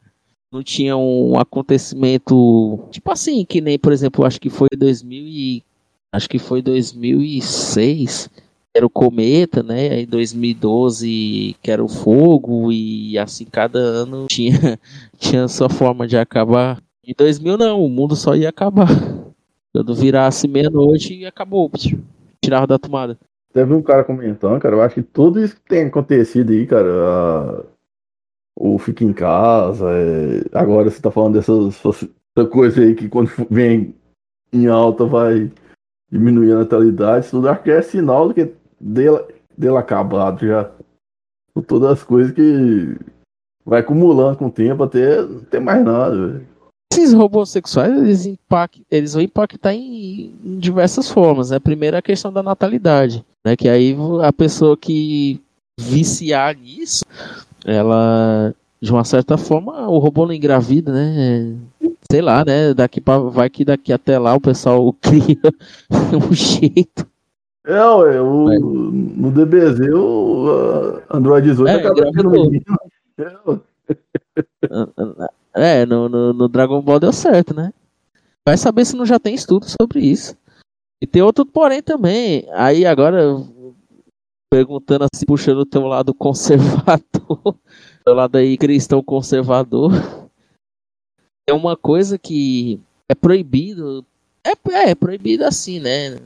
Não tinha um acontecimento tipo assim, que nem, por exemplo, acho que foi 2000 e acho que foi 2006 era o cometa, né? Aí 2012 que era o fogo e assim cada ano tinha tinha sua forma de acabar. Em 2000 não, o mundo só ia acabar. Quando virasse meia-noite acabou, tirava da tomada. Teve um cara comentando, cara, eu acho que tudo isso que tem acontecido aí, cara, a... o fica em casa, é... agora você tá falando dessas essa coisa aí que quando vem em alta vai diminuir a natalidade, tudo acho que é sinal do que dele, dele acabado já. Com todas as coisas que vai acumulando com o tempo até não ter mais nada, velho. Esses robôs sexuais, eles, impact, eles vão impactar em, em diversas formas. Né? Primeiro a questão da natalidade, né? Que aí a pessoa que viciar nisso, ela de uma certa forma o robô não engravida, né? Sei lá, né? Daqui pra, vai que daqui até lá o pessoal cria um jeito é, ué, o, é. no DBZ o Android 18 é, acaba sendo menino. É, no, no, no, Dragon Ball deu certo, né? Vai saber se não já tem estudo sobre isso. E tem outro porém também. Aí agora, perguntando assim, puxando o teu lado conservador, teu lado aí cristão conservador. É uma coisa que é proibido é, é, proibido assim, né?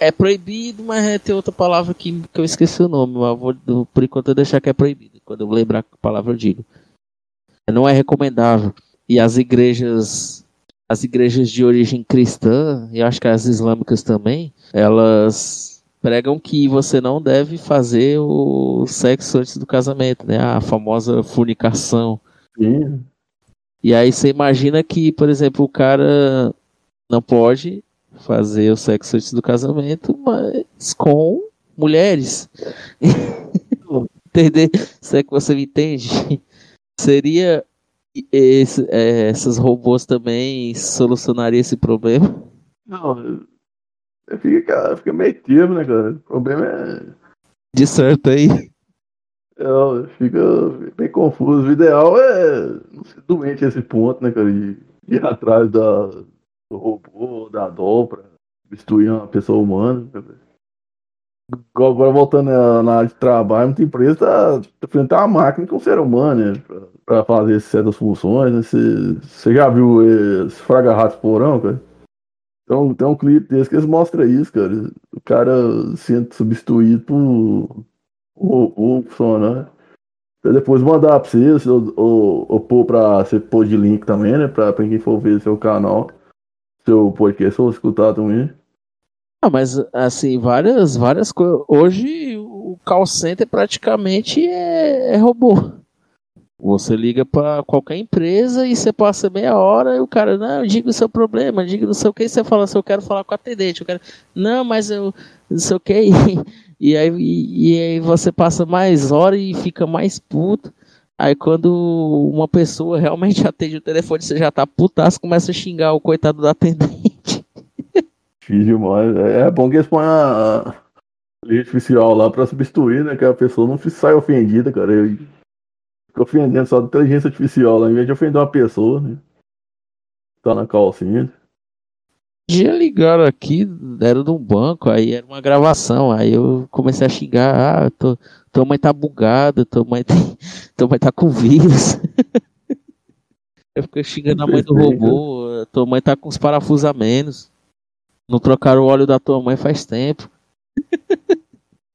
É proibido, mas é, tem outra palavra que, que eu esqueci o nome, mas vou, por enquanto eu deixar que é proibido. Quando eu lembrar a palavra eu digo. Não é recomendável. E as igrejas, as igrejas de origem cristã, e acho que as islâmicas também, elas pregam que você não deve fazer o sexo antes do casamento, né? A famosa fornicação. Sim. E aí você imagina que, por exemplo, o cara não pode fazer o sexo antes do casamento, mas com mulheres. Entender? Se é que você me entende? Seria esse, é, esses robôs também solucionariam esse problema? Não, fica, fica meio termo, né, cara? O problema é. De certo aí. É, fica bem confuso. O ideal é não ser doente esse ponto, né, cara? De ir atrás da, do robô, da dobra, substituir uma pessoa humana. Agora voltando na área de trabalho, muita empresa está frente a uma máquina com um ser humano, né? Para fazer certas funções. Né? Você, já viu esse Fraga Ratos Porão, cara? Então, tem um clipe desse que eles mostram isso, cara. O cara sendo substituído por um robô funcionando. Pra depois mandar pra vocês, ou, ou, ou pôr pra você pôr de link também, né? Pra, pra quem for ver seu canal seu podcast ou escutar também. Ah, mas assim, várias, várias coisas. Hoje o call center praticamente é, é robô. Você liga para qualquer empresa e você passa meia hora e o cara, não, diga o seu problema, diga não sei o que, e você fala assim, eu quero falar com a atendente, eu quero, não, mas eu não sei o que, e, aí, e, e, aí você passa mais hora e fica mais puto. Aí quando uma pessoa realmente atende o telefone, você já tá putaço, começa a xingar o coitado do atendente. Filho, mas é bom que eles põem a lei artificial lá pra substituir, né? Que a pessoa não sai ofendida, cara. Eu ofendendo só a inteligência artificial lá, em vez de ofender uma pessoa, né? Tá na calcinha. Dia ligaram aqui, era de um banco, aí era uma gravação, aí eu comecei a xingar, ah, tô, tua mãe tá bugada, tua mãe, tua mãe tá com vírus. eu fico xingando a mãe do robô, tua mãe tá com os parafusos a menos. Não trocaram o óleo da tua mãe faz tempo.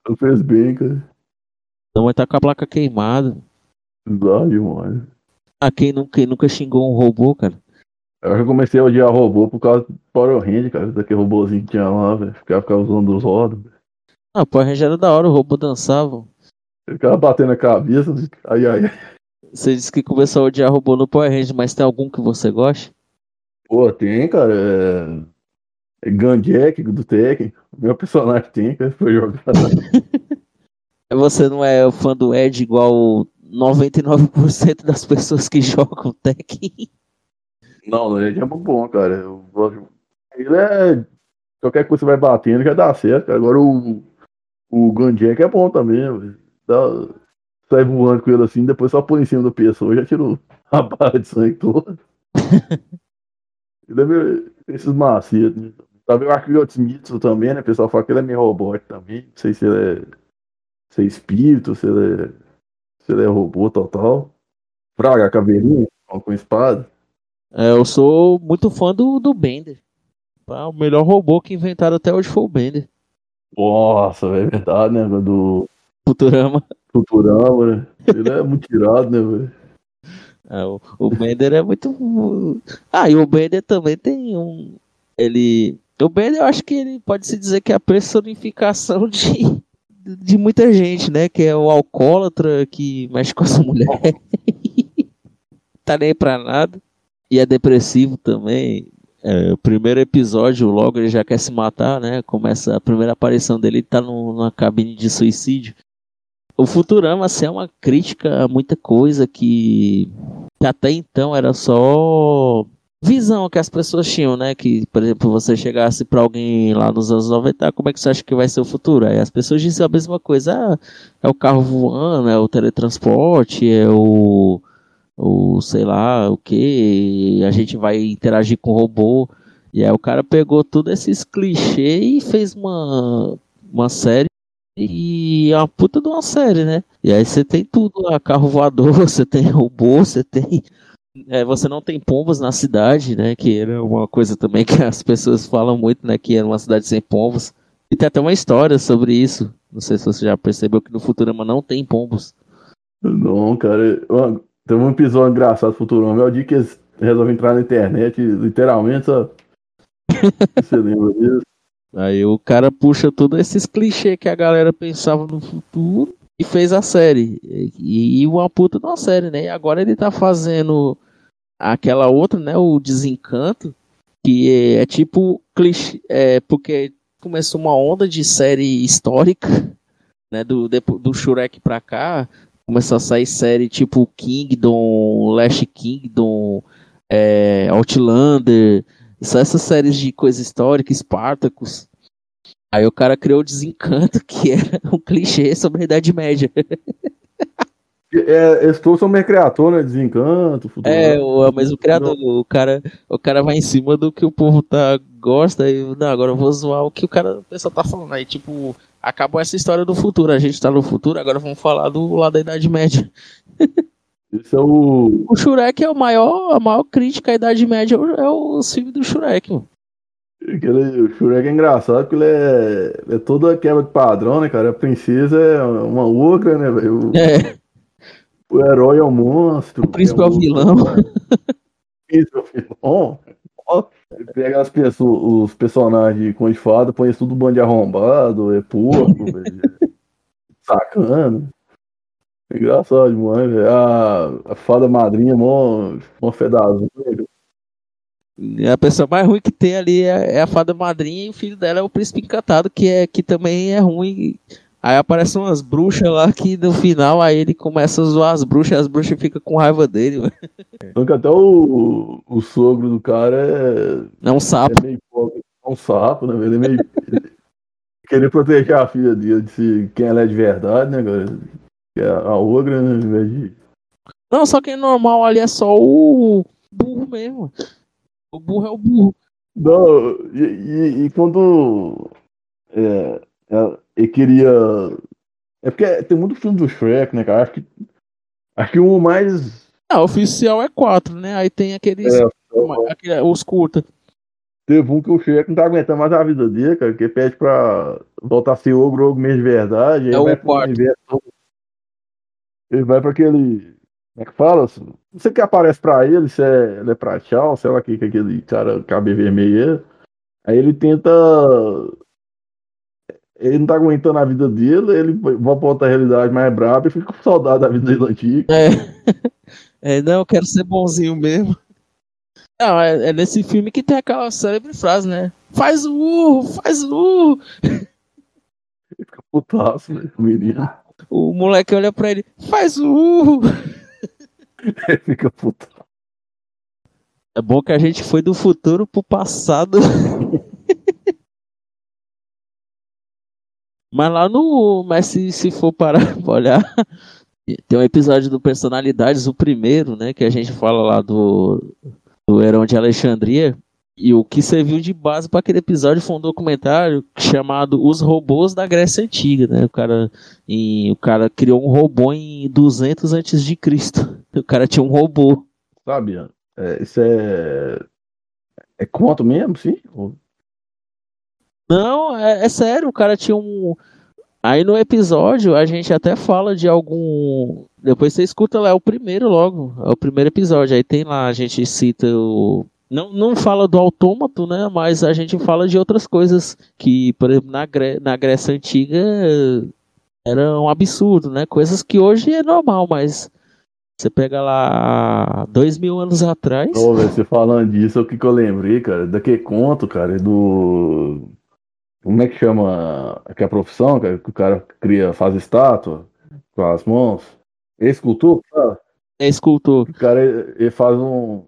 Tu fez bem, cara. Tua mãe tá com a placa queimada. Dá demais. Ah, quem nunca, quem nunca xingou um robô, cara? Eu já comecei a odiar robô por causa do Power Ranger, cara. Daquele robôzinho que tinha lá, velho. Ficava, ficava usando os rodos. Ah, Power Ranger era da hora, o robô dançava. Ele ficava batendo a cabeça. Ai, ai. Você disse que começou a odiar robô no Power Rangers, mas tem algum que você gosta? Pô, tem, cara. É, é Gunjack do Tekken. Meu personagem tem, cara. Foi jogado. Você não é fã do Ed igual 99% das pessoas que jogam Tekken? Não, Ed é muito bom, cara. Ele é. Qualquer coisa que vai batendo já dá certo. Agora o. O Gunjack é bom também. Dá, sai voando com ele assim, depois só põe em cima da pessoa já tirou a barra de sangue toda. ele é meio, esses macetes. Né? Também o Arquivotes Mitsu também, né? O pessoal fala que ele é meio robótico também. Não sei se ele é, se é espírito, se ele é, se ele é robô total. Fraga, caveirinha, com espada. É, eu sou muito fã do, do Bender. O melhor robô que inventaram até hoje foi o Bender. Nossa, é verdade, né? Do Futurama. Futurama, né? Ele é muito tirado, né, velho? É, o, o Bender é muito. Ah, e o Bender também tem um. Ele o Ben, eu acho que ele pode se dizer que é a personificação de, de muita gente, né? Que é o alcoólatra que mexe com essa mulher. tá nem pra nada. E é depressivo também. É, o primeiro episódio, logo ele já quer se matar, né? Começa a primeira aparição dele, ele tá no, numa cabine de suicídio. O Futurama, assim, é uma crítica a muita coisa que, que até então era só visão que as pessoas tinham, né? Que, por exemplo, você chegasse para alguém lá nos anos 90, ah, como é que você acha que vai ser o futuro? Aí as pessoas diziam a mesma coisa, ah, é o carro voando, é o teletransporte, é o, o sei lá, o que, a gente vai interagir com robô. E aí o cara pegou todos esses clichês e fez uma, uma série e é uma puta de uma série, né? E aí você tem tudo lá, carro voador, você tem robô, você tem é, você não tem pombos na cidade, né? Que era uma coisa também que as pessoas falam muito, né? Que era uma cidade sem pombos. E tem até uma história sobre isso. Não sei se você já percebeu que no Futurama não tem pombos. Não, cara. Tem um episódio engraçado do Futurama. É o dia que eles resolvem entrar na internet, literalmente, só. você lembra disso? Aí o cara puxa todos esses clichês que a galera pensava no futuro e fez a série. E, e uma puta de uma série, né? E agora ele tá fazendo aquela outra, né? O Desencanto, que é, é tipo clichê, é, porque começou uma onda de série histórica, né? Do, do Shurek pra cá, começou a sair série tipo Kingdom, Last Kingdom, é, Outlander, só essas séries de coisa histórica, Spartacus. Aí o cara criou o Desencanto, que era um clichê sobre a Idade Média. É, todos são meio criador, né? Desencanto, futuro. É, o, é o mesmo criador. O cara, o cara vai em cima do que o povo tá, gosta e, não, agora eu vou zoar o que o cara, o pessoal tá falando. Aí, tipo, acabou essa história do futuro. A gente tá no futuro, agora vamos falar do lado da Idade Média. Esse é o. O Shurek é o maior, a maior crítica à Idade Média, é o, filme do Shurek, mano. O Shurek é engraçado porque ele é, é toda quebra de padrão, né, cara? A princesa é uma ogra, né, velho? É. O herói é um monstro. O príncipe é, um... é o vilão. O príncipe é o vilão. Pega as pessoas, os personagens com fada, põe tudo bando de arrombado, é porco, velho. Sacana. É engraçado demais, velho. A, a fada madrinha, mó, mó fé da azul, velho. A pessoa mais ruim que tem ali é, é, a fada madrinha e o filho dela é o príncipe encantado, que, é, que também é ruim. Aí aparecem umas bruxas lá que no final aí ele começa a zoar as bruxas, as bruxas ficam com raiva dele. Então até o, o sogro do cara é. É um sapo. É meio é um sapo, né? Ele é meio. querer proteger a filha dele de quem ela é de verdade, né, cara? Que é a ogra, né? Ao invés de... Não, só que é normal ali é só o burro mesmo. O burro é o burro. Não, e, e, e quando é, é, ele queria. É porque tem muito filme do Shrek, né, cara? Acho que, acho que o mais. Ah, oficial é quatro, né? Aí tem aqueles. É, aquele, os curta. Teve um que o Shrek não tá aguentando mais a vida dele, cara, que pede pra voltar a ser ogro, ogro mesmo de verdade. É o quarto. Ele vai pra aquele como é que fala? Não sei o que aparece pra ele, se é, ele é pra tchau, sei lá o que, que aquele cara cabe vermelho é. Aí ele tenta. Ele não tá aguentando a vida dele, ele vai pra outra realidade mais braba e fica com saudade da vida dele antiga. É. é, não, eu quero ser bonzinho mesmo. Não, é, é, nesse filme que tem aquela célebre frase, né? Faz o urro, faz o urro. Ele fica putaço, né, menino. o moleque olha pra ele, faz o urro. Ele fica puto. É bom que a gente foi do futuro pro passado. Mas lá no. Mas se, se for parar pra olhar, tem um episódio do Personalidades, o primeiro, né? Que a gente fala lá do, do Herão de Alexandria. E o que serviu de base para aquele episódio foi um documentário chamado Os Robôs da Grécia Antiga, né? O cara, e, o cara criou um robô em 200 antes de Cristo. O cara tinha um robô. Sabe, é, isso é. É conto mesmo, sim? Não, é, é sério, o cara tinha um. Aí no episódio a gente até fala de algum. Depois você escuta lá, é o primeiro logo. É o primeiro episódio. Aí tem lá, a gente cita o. Não, não fala do autômato, né? Mas a gente fala de outras coisas que, por exemplo, na, Gré na Grécia Antiga era um absurdo, né? Coisas que hoje é normal, mas você pega lá dois mil anos atrás. Ô, véio, você falando disso, o que, que eu lembrei, cara? Daquele conto, cara, do como é que chama aquela profissão que o cara cria, faz estátua com as mãos? É escultor? Sabe? É escultor. O cara ele faz um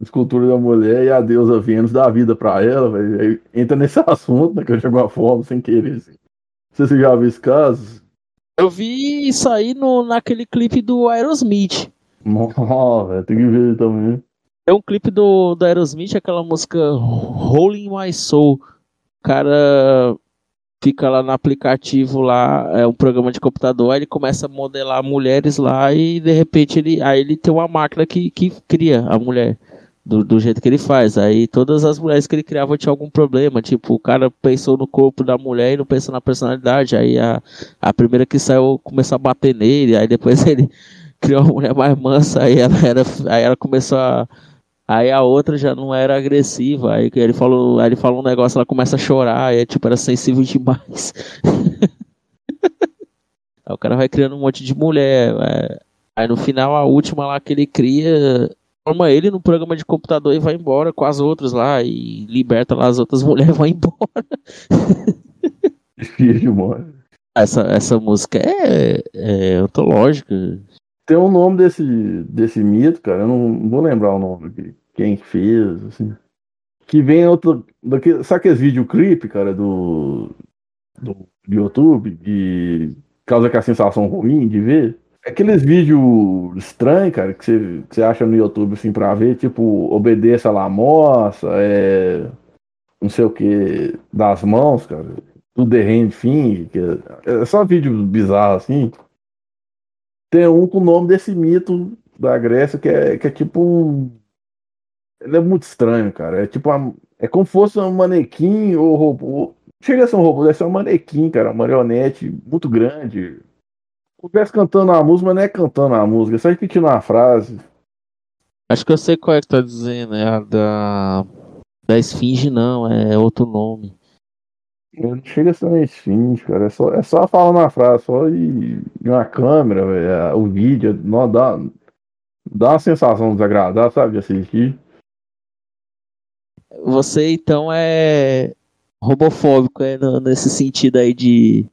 escultura da mulher e a deusa Vênus dá vida pra ela, véio. entra nesse assunto, né, que eu chego a forma sem querer. Assim. Não sei se você já viu esse caso. Eu vi isso aí no, naquele clipe do Aerosmith. Nossa, tem que ver também. É um clipe do, do Aerosmith, aquela música Rolling My Soul cara fica lá no aplicativo lá, é um programa de computador, aí ele começa a modelar mulheres lá e de repente ele, aí ele tem uma máquina que, que cria a mulher do, do jeito que ele faz. Aí todas as mulheres que ele criava tinham algum problema, tipo, o cara pensou no corpo da mulher e não pensou na personalidade. Aí a, a primeira que saiu começou a bater nele, aí depois ele criou uma mulher mais mansa, aí ela era, aí ela começou a Aí a outra já não era agressiva. Aí ele falou, aí ele falou um negócio, ela começa a chorar, aí tipo, era sensível demais. aí o cara vai criando um monte de mulher. É. Aí no final, a última lá que ele cria, forma ele no programa de computador e vai embora com as outras lá. E liberta lá as outras mulheres e vai embora. essa, essa música é, é antológica. Tem um nome desse, desse mito, cara, eu não vou lembrar o nome de quem fez, assim. Que vem outro. Daqui, sabe aqueles vídeo creep, cara, do, do, YouTube, que causa aquela sensação ruim de ver? Aqueles vídeos estranhos, cara, que você, que você acha no YouTube assim pra ver, tipo, obedeça lá a moça, é. Não sei o que, das mãos, cara. Tudo derrende, enfim. Que é, é só vídeo bizarro assim tem um com o nome desse mito da Grécia que é, que é tipo um. Ele é muito estranho, cara. É tipo uma... É como se fosse um manequim ou robô. Chega a ser um robô, deve ser um manequim, cara. Uma marionete muito grande. Estivesse cantando a música, mas não é cantando a música, é só repetindo uma frase. Acho que eu sei qual é que tá dizendo. É a da. Da Esfinge, não, é outro nome. Não chega a ser esfinge, cara. É só, é só falar uma frase, só e, e uma câmera, véio, é, o vídeo, não, dá, dá uma sensação desagradável, sabe, de assistir. Você então é robofóbico, é nesse sentido aí de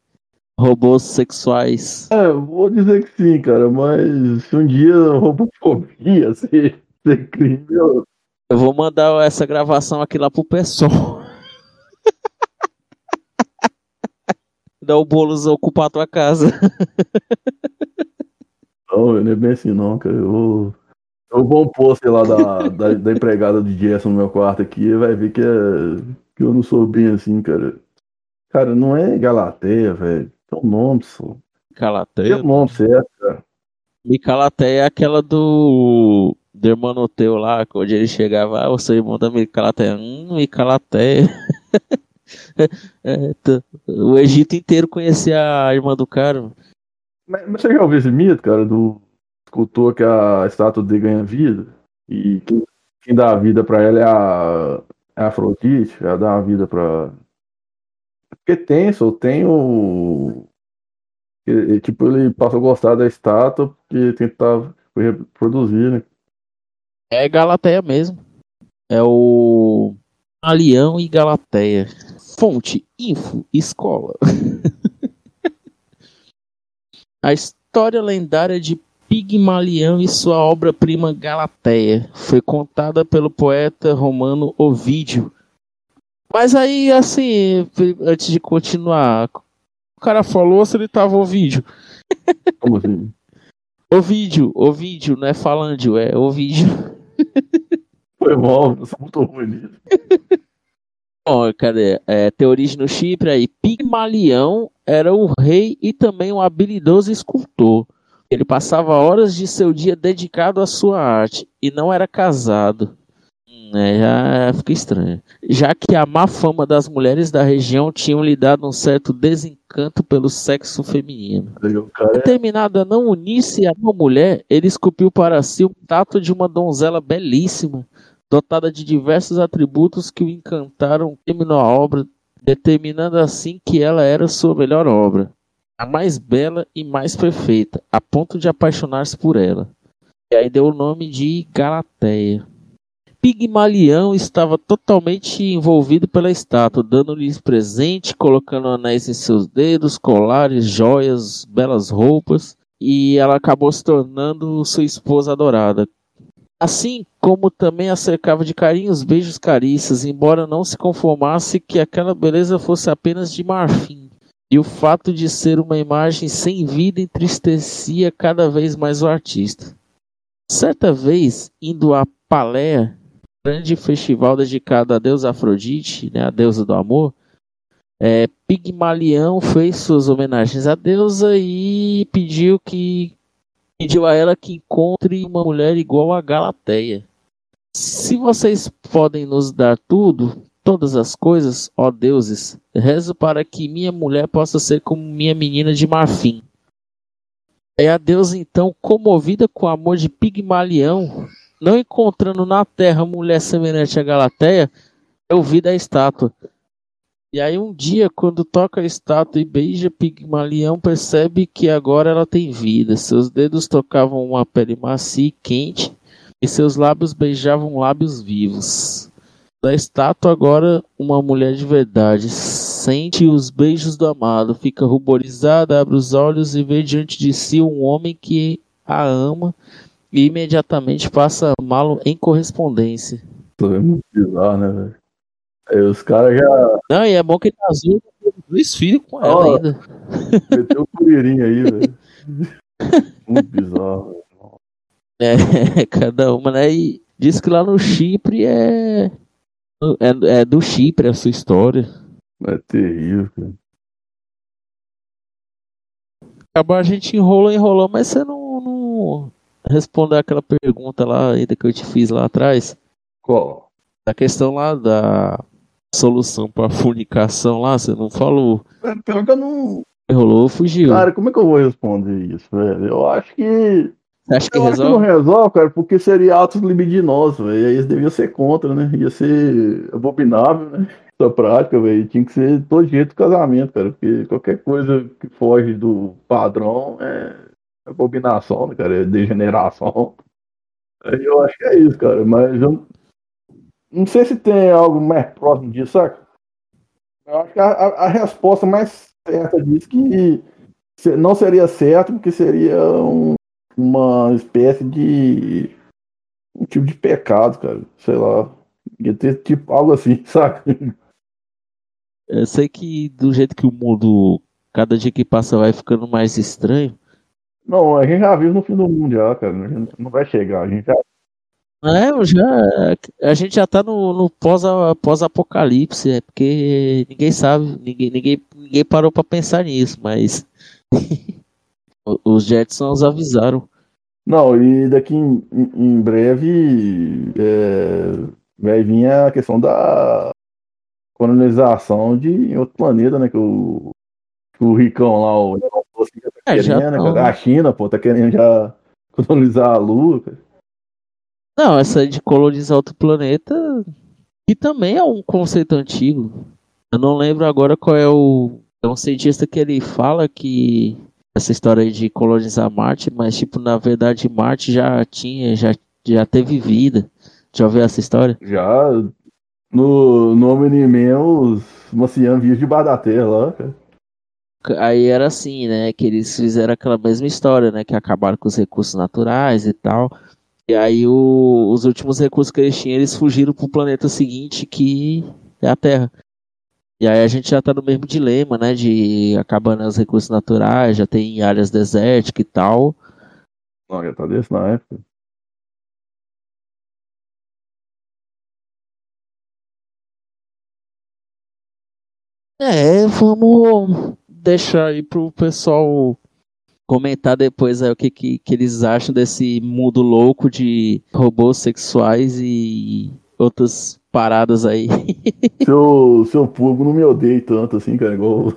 robôs sexuais. É, vou dizer que sim, cara, mas se um dia robofobia ser, ser crime, eu... eu vou mandar essa gravação aqui lá pro pessoal. Dá o Boulos ocupar a tua casa. Não, não é bem assim não, cara. Eu, eu vou um pôster lá da, da, da, empregada de Gerson no meu quarto aqui e vai ver que, é, que eu não sou bem assim, cara. Cara, não é Galateia, velho. É um nome só. Galateia? É o nome certo, cara. E Calateia é aquela do do Hermanoteu lá, onde ele chegava, ah, você irmão da Micalateia. Hum, Micalateia. é, o Egito inteiro conhecia a irmã do cara. Mas, mas você já ouviu esse mito, cara, do escultor que a estátua dele ganha vida? E quem, quem dá a vida pra ela é a, é a Afrodite, ela dá a vida pra. Porque tem, só tem o. Tipo, ele passou a gostar da estátua porque tentava reproduzir, né? É Galateia mesmo. É o Alião e Galateia. Fonte, info, escola. a história lendária de Pigmalião e sua obra-prima Galateia foi contada pelo poeta romano Ovídio. Mas aí, assim, antes de continuar, o cara falou se ele tava Ovídio. Como assim? Ovídio, Ovídio, não é falando, é Ovídio. Foi mal, eu sou muito ruim nisso. Bom, cadê? É, tem origem no Chipre aí. Pigmalião era o rei e também um habilidoso escultor. Ele passava horas de seu dia dedicado à sua arte e não era casado. Hum, é, já fica estranho. Já que a má fama das mulheres da região tinham lhe dado um certo desencanto pelo sexo feminino. Cara... Determinado a não unir-se a uma mulher, ele esculpiu para si o tato de uma donzela belíssima, dotada de diversos atributos que o encantaram, terminou a obra, determinando assim que ela era sua melhor obra a mais bela e mais perfeita, a ponto de apaixonar-se por ela. E aí deu o nome de Galateia. Pigmalião estava totalmente envolvido pela estátua, dando-lhes presente, colocando anéis em seus dedos, colares, joias, belas roupas, e ela acabou se tornando sua esposa adorada. Assim como também a cercava de carinhos, beijos, carícias, embora não se conformasse que aquela beleza fosse apenas de marfim e o fato de ser uma imagem sem vida entristecia cada vez mais o artista. Certa vez, indo a Palea, grande festival dedicado à deusa Afrodite, né, a deusa do amor, é, Pigmalião fez suas homenagens à deusa e pediu que pediu a ela que encontre uma mulher igual a Galateia. Se vocês podem nos dar tudo, todas as coisas, ó deuses, rezo para que minha mulher possa ser como minha menina de marfim. É a deusa então, comovida com o amor de Pigmalião, não encontrando na terra mulher semelhante a Galateia, é ouvida a estátua. E aí um dia, quando toca a estátua e beija Pigmalião, percebe que agora ela tem vida. Seus dedos tocavam uma pele macia e quente, e seus lábios beijavam lábios vivos. Da estátua agora uma mulher de verdade. Sente os beijos do amado, fica ruborizada, abre os olhos e vê diante de si um homem que a ama e imediatamente passa a amá-lo em correspondência. Isso é muito bizarro, né, velho? Aí os caras já. Não, e é bom que ele casou dois filhos com ela ainda. Meteu o colherinho aí, velho. Muito bizarro. É, cada uma, né? E diz que lá no Chipre é é, é do Chipre a sua história. É terrível, cara. Acabou a gente enrolou, enrolou, mas você não, não respondeu aquela pergunta lá ainda que eu te fiz lá atrás. Qual? A questão lá da solução para funicação lá, você não falou. É, pior que eu não. Enrolou, fugiu. Cara, como é que eu vou responder isso, velho? Eu acho que você acha que eu resolve? Acho que não resolve, cara, porque seria atos libidinosos, velho. Aí eles deviam ser contra, né? Ia ser abominável, né? Essa prática, velho. Tinha que ser todo jeito casamento, cara. Porque qualquer coisa que foge do padrão é abominação, né, cara? É degeneração. Aí eu acho que é isso, cara. Mas eu não sei se tem algo mais próximo disso, saca? Eu acho que a, a, a resposta mais certa disso que não seria certo, porque seria um uma espécie de. um tipo de pecado, cara. Sei lá. Ia ter tipo algo assim, saca? Eu sei que do jeito que o mundo, cada dia que passa, vai ficando mais estranho. Não, a gente já viu no fim do mundo já, cara. A gente não vai chegar, a gente já. É, já, a gente já tá no, no pós-apocalipse, é porque ninguém sabe, ninguém, ninguém, ninguém parou para pensar nisso, mas Os Jetsons avisaram. Não, e daqui em, em breve é, vai vir a questão da colonização de outro planeta, né? Que o, que o Ricão lá, o assim, tá é, querendo, né, A China, pô, tá querendo já colonizar a Lua. Cara. Não, essa de colonizar outro planeta, que também é um conceito antigo. Eu não lembro agora qual é o. É um cientista que ele fala que essa história de colonizar Marte, mas tipo, na verdade Marte já tinha, já, já teve vida. Já ouviu essa história? Já. No nome de os marcianos vinham de da Terra lá, cara. aí era assim, né? Que eles fizeram aquela mesma história, né? Que acabaram com os recursos naturais e tal. E aí o, os últimos recursos que eles tinham, eles fugiram pro planeta seguinte, que é a Terra. E aí a gente já tá no mesmo dilema, né? De acabando os recursos naturais, já tem áreas desérticas e tal. Não, já tá desse na época. É, vamos deixar aí pro pessoal comentar depois aí o que, que, que eles acham desse mundo louco de robôs sexuais e outras paradas aí. Seu, seu não me odeia tanto assim, cara, igual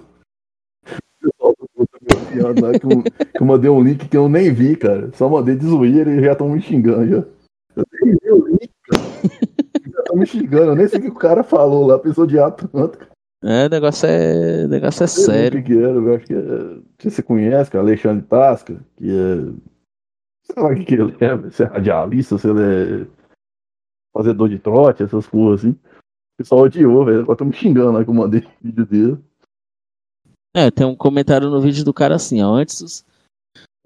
que eu, que eu mandei um link que eu nem vi, cara. Só mandei de zoeira e já estão me xingando já. Eu nem vi o link, cara. Já estão me xingando. Eu nem sei o que o cara falou lá, pensou de tanto. É, o negócio é, o negócio é Eu sei sério. o eu acho que é, você conhece, cara, Alexandre Tasca, que é. Sei lá o que, que ele é, se é radialista, se ele é fazedor de trote, essas coisas assim. O pessoal odiou, velho. Agora me xingando lá que eu mandei vídeo dele. É, tem um comentário no vídeo do cara assim, ó. Antes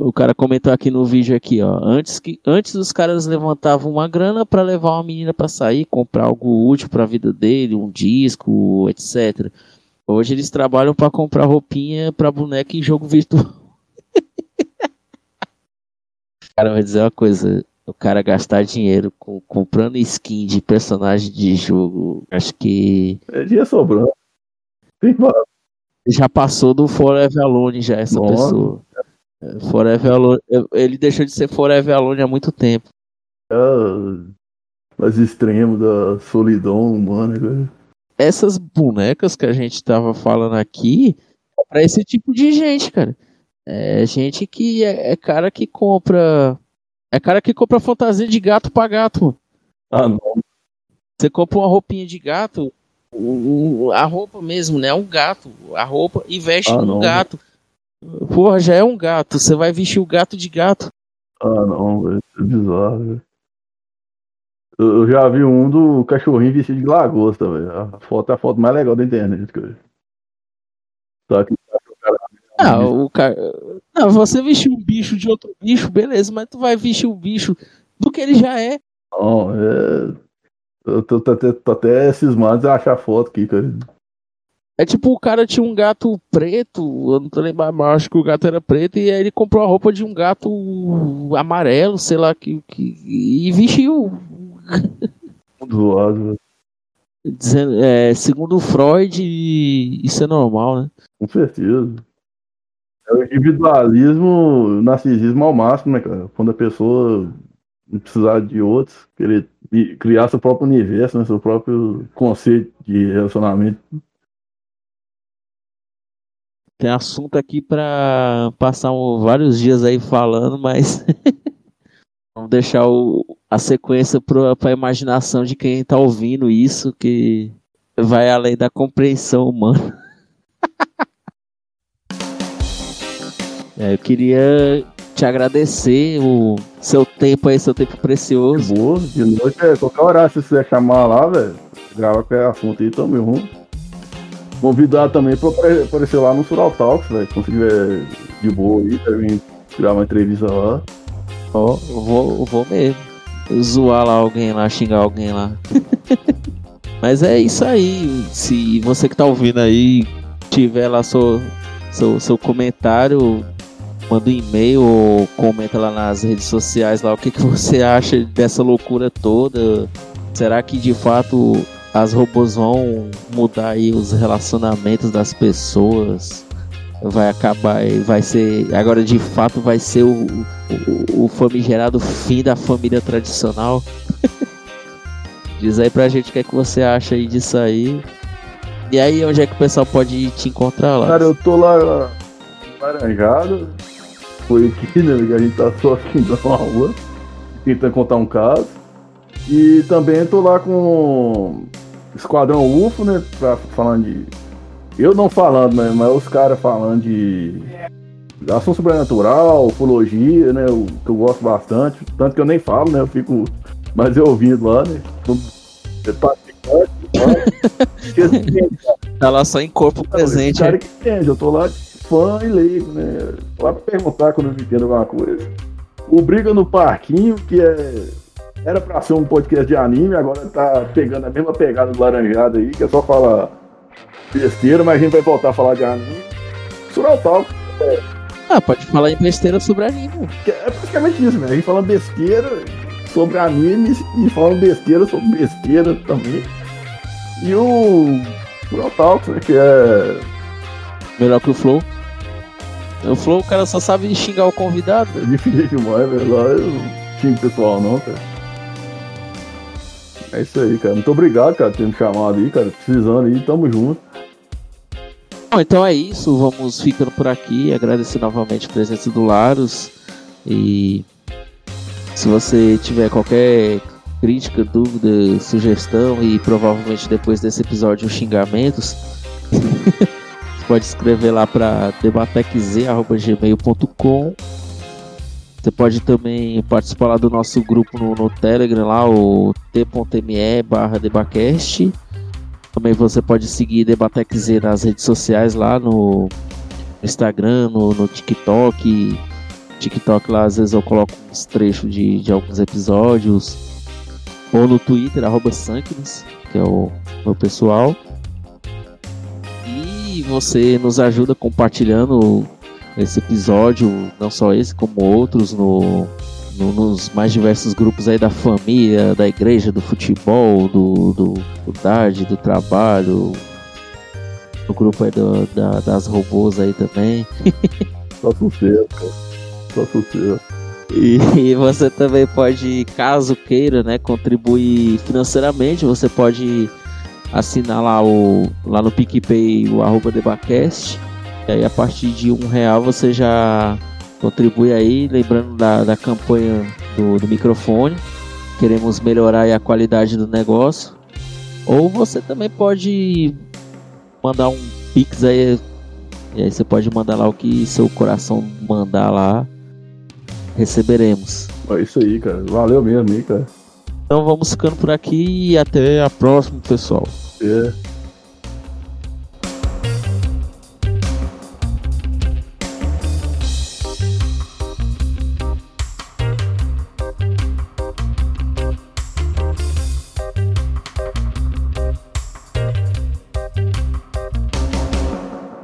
o cara comentou aqui no vídeo aqui, ó. Antes que antes os caras levantavam uma grana pra levar uma menina pra sair, comprar algo útil pra vida dele, um disco, etc. Hoje eles trabalham pra comprar roupinha pra boneca em jogo virtual. cara, vai dizer uma coisa, o cara gastar dinheiro com- comprando skin de personagem de jogo, acho que É dia sobrando. Já passou do Forever Alone já essa Nossa. pessoa. É, Forever Alone, ele deixou de ser Forever Alone há muito tempo. Mas extremos da solidão humana, cara. Essas bonecas que a gente tava falando aqui é pra esse tipo de gente, cara. É gente que é, é cara que compra é cara que compra fantasia de gato pra gato. mano. Ah, não. Você compra uma roupinha de gato, a roupa mesmo, né? Um gato, a roupa e veste Ah, um não. gato. Porra, já é um gato. Você vai vestir o gato de gato. Ah, não, velho. É bizarro, velho. Eu já vi um do cachorrinho vestido de lagosta, velho. A foto é a foto mais legal da internet, cara. Só que Ah, o cara. Não, você vestir um bicho de outro bicho, beleza, mas tu vai vestir um bicho do que ele já é. Não, é. Eu tô, tô até, tô até cismado de achar foto aqui, cara. É tipo o cara tinha um gato preto, eu não tô lembrando, mas acho que o gato era preto, e aí ele comprou a roupa de um gato amarelo, sei lá, que, que e vestiu. Zoado, velho. Dizendo, é, segundo o Freud, isso é normal, né? Com certeza. É o individualismo, o narcisismo ao máximo, né, cara? Quando a pessoa não precisar de outros, querer criar seu próprio universo, né? Seu próprio conceito de relacionamento. Tem assunto aqui pra passar vários dias aí falando, mas vamos deixar o- a sequência pra, pra imaginação de quem tá ouvindo isso, que vai além da compreensão humana. É, eu queria te agradecer o seu tempo aí, seu tempo precioso. Boa, de noite é qualquer horário, se você chamar lá, velho, grava qualquer assunto aí, tamo junto. Convidar também pra apare- aparecer lá no Sural Talks, velho. Se tiver de boa aí, pra vir gravar uma entrevista lá. Ó, eu vou, vou mesmo. Zoar lá alguém lá, xingar alguém lá. Mas é isso aí. Se você que tá ouvindo aí tiver lá seu, seu, seu comentário, manda um e-mail ou comenta lá nas redes sociais lá o que, que você acha dessa loucura toda. Será que de fato as robôs vão mudar aí os relacionamentos das pessoas? Vai acabar, vai ser. Agora de fato vai ser o, o, o famigerado fim da família tradicional. Diz aí pra gente o que é que você acha aí disso aí. E aí, onde é que o pessoal pode te encontrar lá? Cara, eu tô lá laranjado. Foi aqui, né? A gente tá só aqui na rua. Tentando contar um caso. E também tô lá com Esquadrão UFO, né? Pra, falando de. Eu não falando, né? Mas os caras falando de. Ação sobrenatural, ufologia, né? O que eu gosto bastante. Tanto que eu nem falo, né? Eu fico mais eu ouvindo lá, né? Tô- é. Porque, assim, Tá lá só em corpo presente. cara que entende, eu tô lá fã e leigo, né? Lá pra perguntar quando eu me entendo alguma coisa. O Briga no Parquinho, que é. Era pra ser um podcast de anime, agora tá pegando a mesma pegada do Laranjada aí, que é só falar besteira, mas a gente vai voltar a falar de anime. Sural Talk. É, Ah, pode falar em besteira sobre anime. é praticamente isso, né? A gente falando besteira sobre animes e falando besteira sobre besteira também. E o Sural Talks, né? Que é. Melhor que o Flow. O Flow, o cara só sabe xingar o convidado. É difícil demais, velho. Lá eu não tinha pessoal não, cara. É isso aí, cara. Muito obrigado, cara, por ter me chamado aí, cara. Precisando aí, tamo junto. Bom, então é isso. Vamos ficando por aqui. Agradecer novamente a presença do Larus. E se você tiver qualquer crítica, dúvida, sugestão e provavelmente depois desse episódio xingamentos, pode escrever lá para debatecz.gmail.com. Você pode também participar lá do nosso grupo no, no Telegram, lá, o t.me barra debacast. Também você pode seguir Debatec nas redes sociais lá no Instagram, no, no TikTok. TikTok lá às vezes eu coloco uns trechos de, de alguns episódios. Ou no Twitter, arroba Sankness, que é o meu pessoal. E você nos ajuda compartilhando esse episódio, não só esse, como outros, no, no- nos mais diversos grupos aí da família, da igreja, do futebol, do, do, do DAD, do trabalho, no grupo aí do- da- das robôs aí também. Só sucesso, cara. Só sucesso. E, e você também pode, caso queira, né, contribuir financeiramente, você pode assinar lá, o, lá no PicPay o arroba debacast. E aí a partir de um real você já contribui aí, lembrando da, da campanha do, do microfone. Queremos melhorar aí a qualidade do negócio. Ou você também pode mandar um Pix aí. E aí você pode mandar lá o que seu coração mandar lá. Receberemos. É isso aí, cara. Valeu mesmo aí, cara. Então vamos ficando por aqui e até a próxima, pessoal. É.